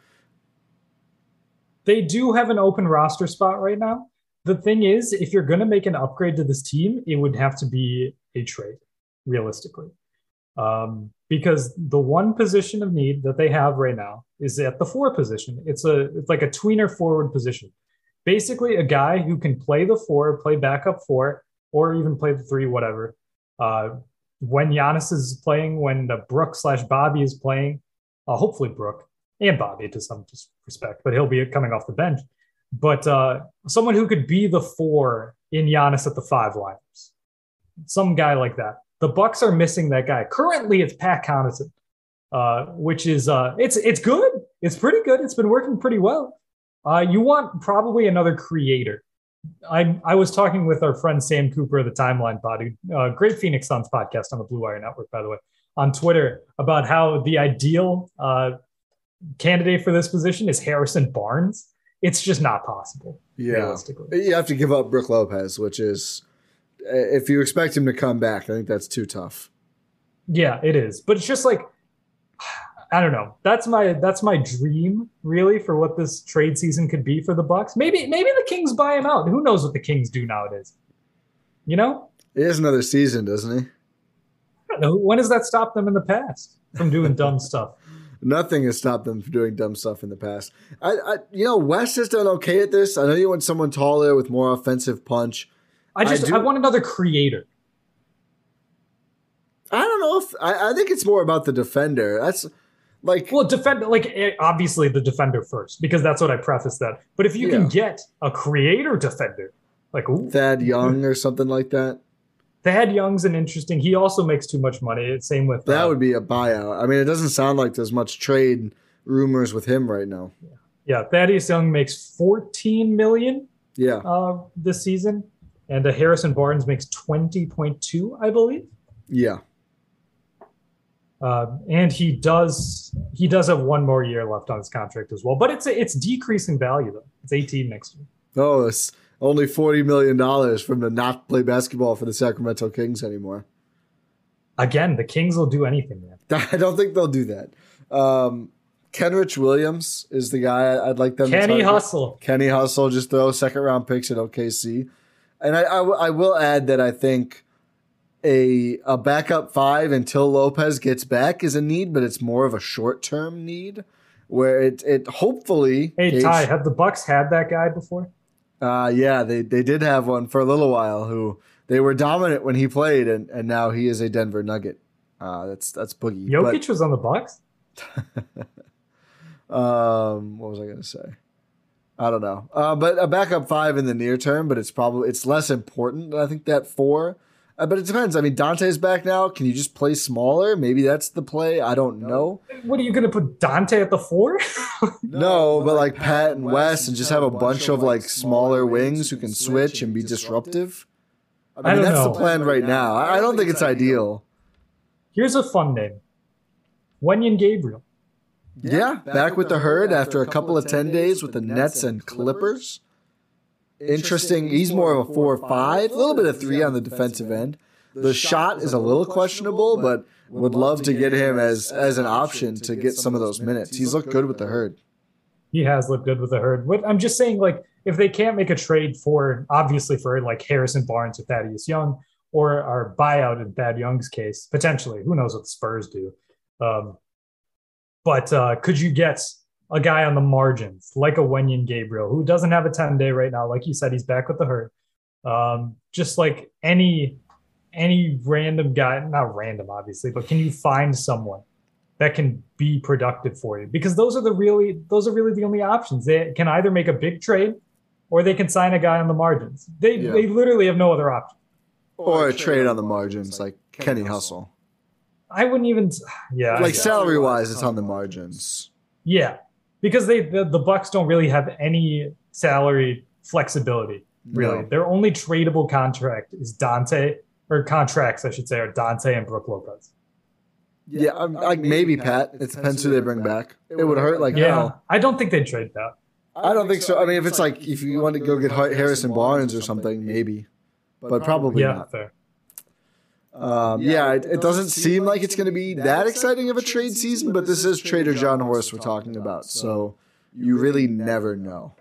They do have an open roster spot right now. The thing is, if you're going to make an upgrade to this team, it would have to be a trade, realistically. Um, because the one position of need that they have right now is at the four position. It's a it's like a tweener forward position. Basically, a guy who can play the four, play backup four, or even play the three, whatever. Uh, when Giannis is playing, when the Brook slash Bobby is playing, uh, hopefully Brook and Bobby to some respect, but he'll be coming off the bench. But uh, someone who could be the four in Giannis at the five lineups, some guy like that. The Bucks are missing that guy. Currently, it's Pat Connaughton, uh, which is uh, it's it's good. It's pretty good. It's been working pretty well. Uh, you want probably another creator. I I was talking with our friend Sam Cooper of the Timeline Body, uh, great Phoenix Suns podcast on the Blue Wire Network, by the way, on Twitter about how the ideal uh, candidate for this position is Harrison Barnes. It's just not possible. Yeah, you have to give up Brook Lopez, which is Uh, if you expect him to come back, I think that's too tough. Yeah, it is. But it's just like I don't know. That's my that's my dream really for what this trade season could be for the Bucks. Maybe maybe the Kings buy him out. Who knows what the Kings do nowadays? You know? He has another season, doesn't he? I don't know. When has that stopped them in the past from doing dumb stuff? Nothing has stopped them from doing dumb stuff in the past. I, I you know, West has done okay at this. I know you want someone taller with more offensive punch. I just I, I want another creator. I don't know if I, I think it's more about the defender. That's like well, defend like eh, obviously the defender first because that's what I preface that. But if you yeah. can get a creator defender, like ooh. Thad Young or something like that. Thad Young's an interesting. He also makes too much money. Same with that uh, would be a buyout. I mean, it doesn't sound like there's much trade rumors with him right now. Yeah, yeah Thaddeus Young makes 14 million. Yeah, uh, this season and uh, Harrison Barnes makes twenty point two, I believe. Yeah. Uh, and he does he does have one more year left on his contract as well, but it's it's decreasing value though. It's eighteen next year. Oh, it's only forty million dollars from to not play basketball for the Sacramento Kings anymore. Again, the Kings will do anything. Man. I don't think they'll do that. Um, Kenrich Williams is the guy I'd like them. Kenny Hustle. Kenny Hustle. Just throw second round picks at OKC. And I, I, I will add that I think a a backup five until Lopez gets back is a need, but it's more of a short term need where it it hopefully. Hey Ty, have the Bucks had that guy before? Uh yeah, they they did have one for a little while. Who they were dominant when he played, and and now he is a Denver Nugget. Uh, that's that's Boogie. Jokic but, was on the Bucks. um, what was I gonna say? I don't know. Uh, but a backup five in the near term, but it's probably it's less important. I think that four. Uh, but it depends. I mean, Donte's back now. Can you just play smaller? Maybe that's the play. I don't know. What are you going to put Donte at the four? no, but like Pat and Wes, and just have a bunch of like smaller wings who can switch and be disruptive. I mean, that's know. the plan right now. I don't think it's ideal. Here's a fun name: Wenyen Gabriel. Yeah, back, back with the herd after a couple of 10 days with the Nets and Clippers. Interesting. He's more of a 4 or 5, a little bit of 3 on the defensive end. The shot is a little questionable, but would love to get him as as an option to get some of those minutes. He's looked good with the herd. He has looked good with the herd. I'm just saying, like, if they can't make a trade for, obviously, for like Harrison Barnes or Thaddeus Young, or our buyout in Thad Young's case, potentially, who knows what the Spurs do. Um, but uh, could you get a guy on the margins like a Wenyen Gabriel who doesn't have a 10 day right now? Like you said, he's back with the herd. Um, just like any any random guy, not random, obviously, but can you find someone that can be productive for you? Because those are the really those are really the only options. They can either make a big trade or they can sign a guy on the margins. They yeah. they literally have no other option. Or, or a trade on the margins like Kenny Hustle. I wouldn't even. Yeah, like salary wise, it's on the margins. Yeah, because they the, the Bucks don't really have any salary flexibility. Really, no. their only tradable contract is Donte or contracts, I should say, are Donte and Brook Lopez. Yeah, I'm, like maybe Pat. It depends who they bring back. It would hurt like yeah. Hell. I don't think they'd trade that. I don't think so. I mean, if it's like if you want to go get Harrison Barnes or something, maybe, but probably yeah, not. Fair. Um, yeah, it, it, doesn't seem like it's going to be that exciting of a trade season, but this is Trader Jon Horst we're talking about, so you really never know.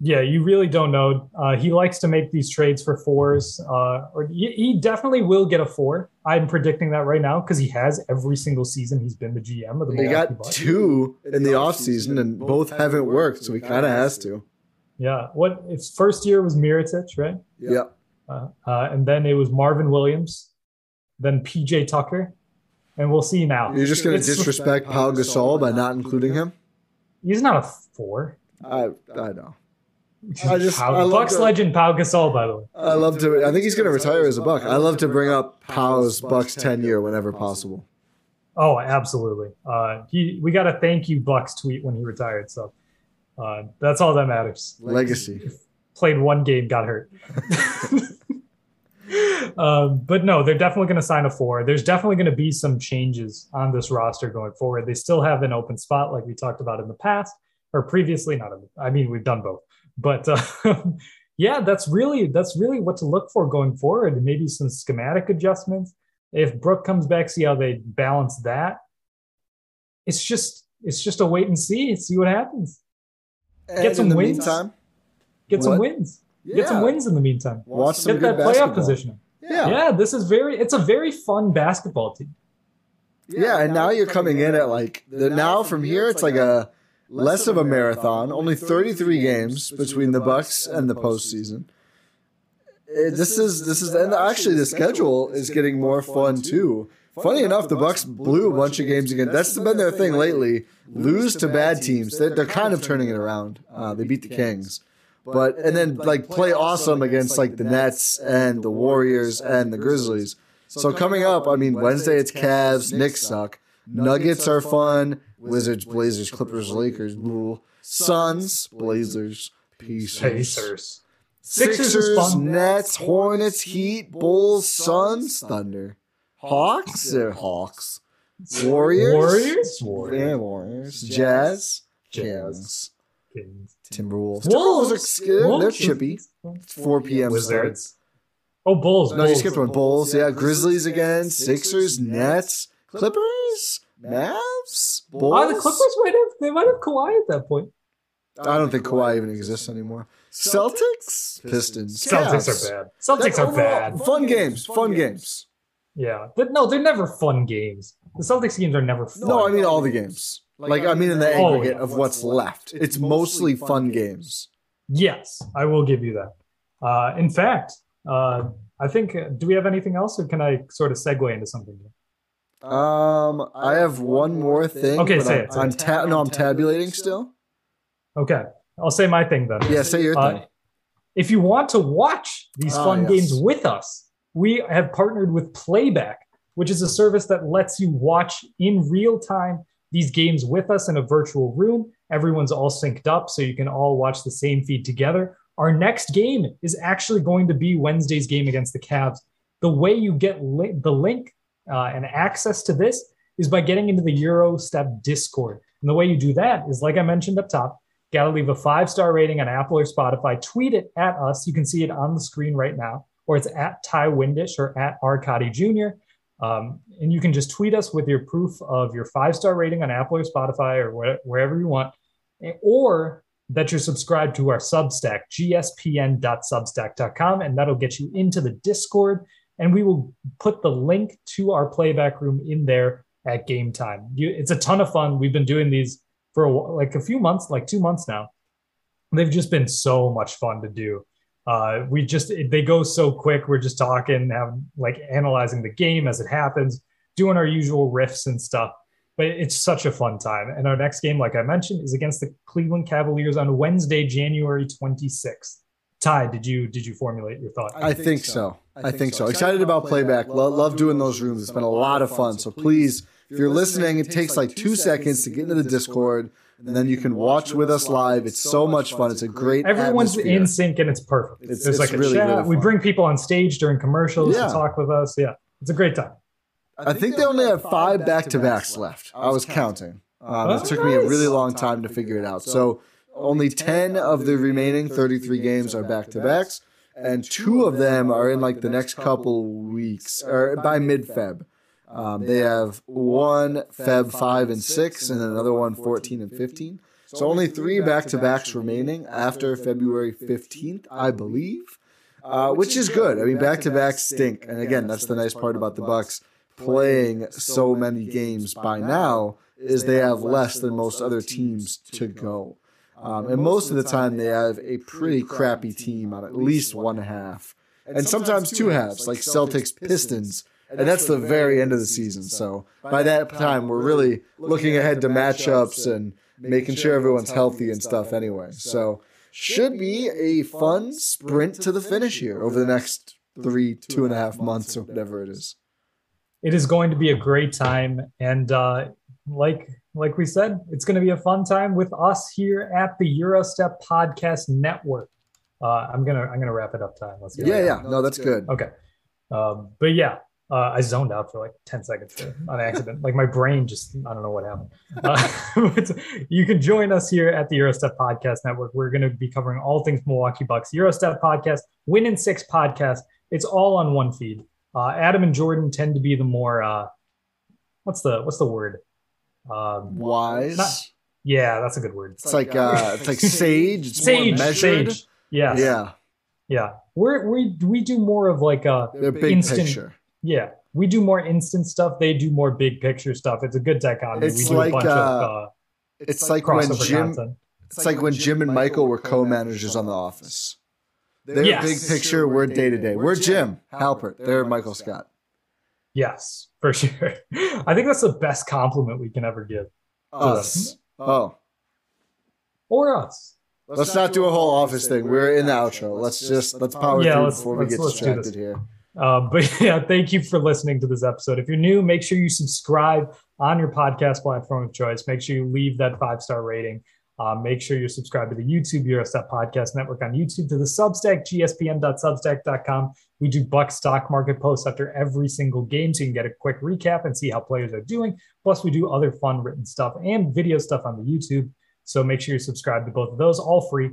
Yeah, you really don't know. Uh, he likes to make these trades for fours, uh, or he, he, definitely will get a four. I'm predicting that right now because he has every single season he's been the GM of the. He got Bucks. two in the offseason and both haven't worked, so he kind of has to. Yeah, what its first year was Mirotic, right? Yeah, uh, uh, and then it was Marvin Williams, then PJ Tucker, and we'll see now. You're just going to disrespect Pau Gasol by not including him. He's not a four. I I know. I just Pau, I Bucks to, legend Pau Gasol, by the way. I love to. I think he's going to retire as a Buck. I love to bring up Pau's Bucks tenure whenever possible. Oh, absolutely. Uh, he we got a thank you Bucks tweet when he retired. So uh, that's all that matters. Legacy. Played one game, got hurt. um, but no, they're definitely going to sign a four. There's definitely going to be some changes on this roster going forward. They still have an open spot, like we talked about in the past or previously. Not, I mean, we've done both. But uh, yeah, that's really that's really what to look for going forward. Maybe some schematic adjustments. If Brook comes back, see how they balance that. It's just it's just a wait and see. See what happens. And Get some wins. Meantime, Get what? some wins. Yeah. Get some wins in the meantime. Watch Get that playoff position. Yeah. Yeah, this is very it's a very fun basketball team. Yeah, and now you're coming in at like the now from here it's like a less of a marathon, only 33 games between the Bucks and the postseason. This is this is and actually the schedule is getting more fun too. Funny enough, the Bucks blew a bunch of games again. That's been their thing lately. Lose to bad teams. They're, they're kind of turning it around. Uh, they beat the Kings, but and then like play awesome against like the Nets and the Warriors and the Grizzlies. So coming up, I mean Wednesday it's Cavs. Knicks suck. Nuggets are fun. Wizards, Blazers, Clippers, Lakers, Blue, Suns, Blazers, Pacers. Sixers, Nets, Hornets, Heat, Bulls, Suns, Thunder, Hawks, they're Hawks, Warriors, Warriors, Warriors, Warriors, Jazz, Jazz, Timberwolves. Wolves, are good. They're chippy. 4 p.m. Wizards. Oh, Bulls. No, Bulls. you skipped one. Bulls. Yeah, Grizzlies again. Sixers, Nets, Clippers. Mavs? Bulls? Oh, the Clippers might have they might have Kawhi at that point. I don't think Kawhi even exists anymore. Celtics, Pistons, Celtics Cavs. are bad. Celtics are bad. Fun games, fun games. Yeah, but no, they're never fun games. The Celtics games are never fun. No, I mean all the games. Like I mean in the oh, aggregate of what's left. It's mostly fun games. Yes, I will give you that. Uh, in fact, uh, I think. Uh, do we have anything else, or can I sort of segue into something? Um, I have one more thing. Okay, say I'm, it. I'm ta- no, I'm tabulating still. Okay, I'll say my thing then. Yeah, say your uh, thing. If you want to watch these ah, fun yes. games with us, we have partnered with Playback, which is a service that lets you watch in real time these games with us in a virtual room. Everyone's all synced up, so you can all watch the same feed together. Our next game is actually going to be Wednesday's game against the Cavs. The way you get li- the link uh, and access to this is by getting into the Euro Step Discord. And the way you do that is, like I mentioned up top, got to leave a five star rating on Apple or Spotify. Tweet it at us. You can see it on the screen right now, or it's at Ty Windish or at Arcadi Jr. Um, and you can just tweet us with your proof of your five star rating on Apple or Spotify or wh- wherever you want, or that you're subscribed to our Substack, gspn.substack.com, and that'll get you into the Discord and we will put the link to our playback room in there at game time. You, it's a ton of fun. We've been doing these for a, like a few months, like two months now. They've just been so much fun to do. Uh, we just they go so quick. We're just talking, having like analyzing the game as it happens, doing our usual riffs and stuff. But it's such a fun time. And our next game, like I mentioned, is against the Cleveland Cavaliers on Wednesday, January 26th. Ty, did you did you formulate your thought? I, think, so. I think so. Excited about playback. Love, love doing those rooms. It's been a lot of fun. So please, if you're listening, it takes like two seconds to get into the Discord, and then you can watch with us live. It's so much fun. It's a great. Everyone's atmosphere. in sync and it's perfect. It's, There's it's like a really, chat. Really we bring people on stage during commercials yeah. to talk with us. Yeah, it's a great time. I think they only have five back to backs left. I was counting. Um, it took me a really long time to figure it out. So only 10 of the remaining 33 games are back to backs, and two of them are in like the next couple weeks or by mid Feb. Um, they have one Feb 5 and 6, and another one 14 and 15. So only three back to backs remaining after February 15th, I believe, uh, which is good. I mean, back to backs stink. And again, that's the nice part about the Bucks playing so many games by now is they have less than most other teams to go. Um, and most of the time, they have a pretty crappy team on at least one half, and sometimes two halves, like Celtics Pistons. And that's the very end of the season. So by that time, we're really looking ahead to matchups and making sure everyone's healthy and stuff anyway. So should be a fun sprint to the finish here over the next three, two and a half months or whatever it is. It is going to be a great time. And uh, like like we said, it's going to be a fun time with us here at the Eurostep Podcast Network. Uh, I'm gonna I'm gonna wrap it up time. Let's go. yeah, yeah. No, that's good. Okay. Um, but yeah, uh, I zoned out for like 10 seconds there on accident. like my brain just, I don't know what happened. Uh, you can join us here at the Eurostep Podcast Network. We're going to be covering all things Milwaukee Bucks, Eurostep Podcast, Win in Six Podcast. It's all on one feed. Uh, Adam and Jordan tend to be the more, uh, what's the, what's the word? Um, Wise. Not, yeah, that's a good word. It's like, uh, it's like sage. It's sage, sage. Yeah. Yeah. Yeah. We're, we, we do more of like a big instant, picture yeah, we do more instant stuff. They do more big picture stuff. It's a good dichotomy. It's we do like, a bunch uh, of. Uh, it's, it's like, like when Jim. Content. It's like when Jim and Michael were co-managers on The Office. They're yes. big picture. We're day to day. We're Jim Halpert. They're Michael Scott. Yes, for sure. I think that's the best compliment we can ever give. Us. Oh. Or us. Let's, let's not do a whole office thing. We're in the outro. Let's just let's power yeah, through before we get distracted here. Um, but yeah, thank you for listening to this episode. If you're new, make sure you subscribe on your podcast platform of choice. Make sure you leave that five star rating. Um, make sure you're subscribed to the YouTube Eurostep Podcast Network on YouTube, to the Substack, gspn.substack.com. We do Buck stock market posts after every single game so you can get a quick recap and see how players are doing. Plus, we do other fun written stuff and video stuff on the YouTube. So make sure you subscribe to both of those, all free.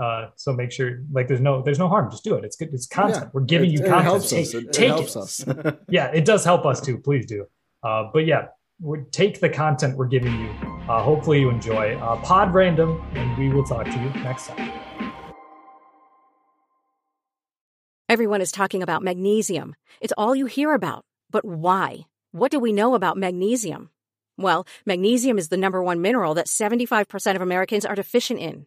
Uh, so make sure like there's no there's no harm. Just do it. It's good. It's content. Yeah, We're giving it, you content. It helps take, us. It, take it helps us. yeah, it does help us too. Please do. Uh, but yeah, we take the content we're giving you. Uh, hopefully you enjoy. Uh, Pod random, and we will talk to you next time. Everyone is talking about magnesium. It's all you hear about. But why? What do we know about magnesium? Well, magnesium is the number one mineral that 75% of Americans are deficient in.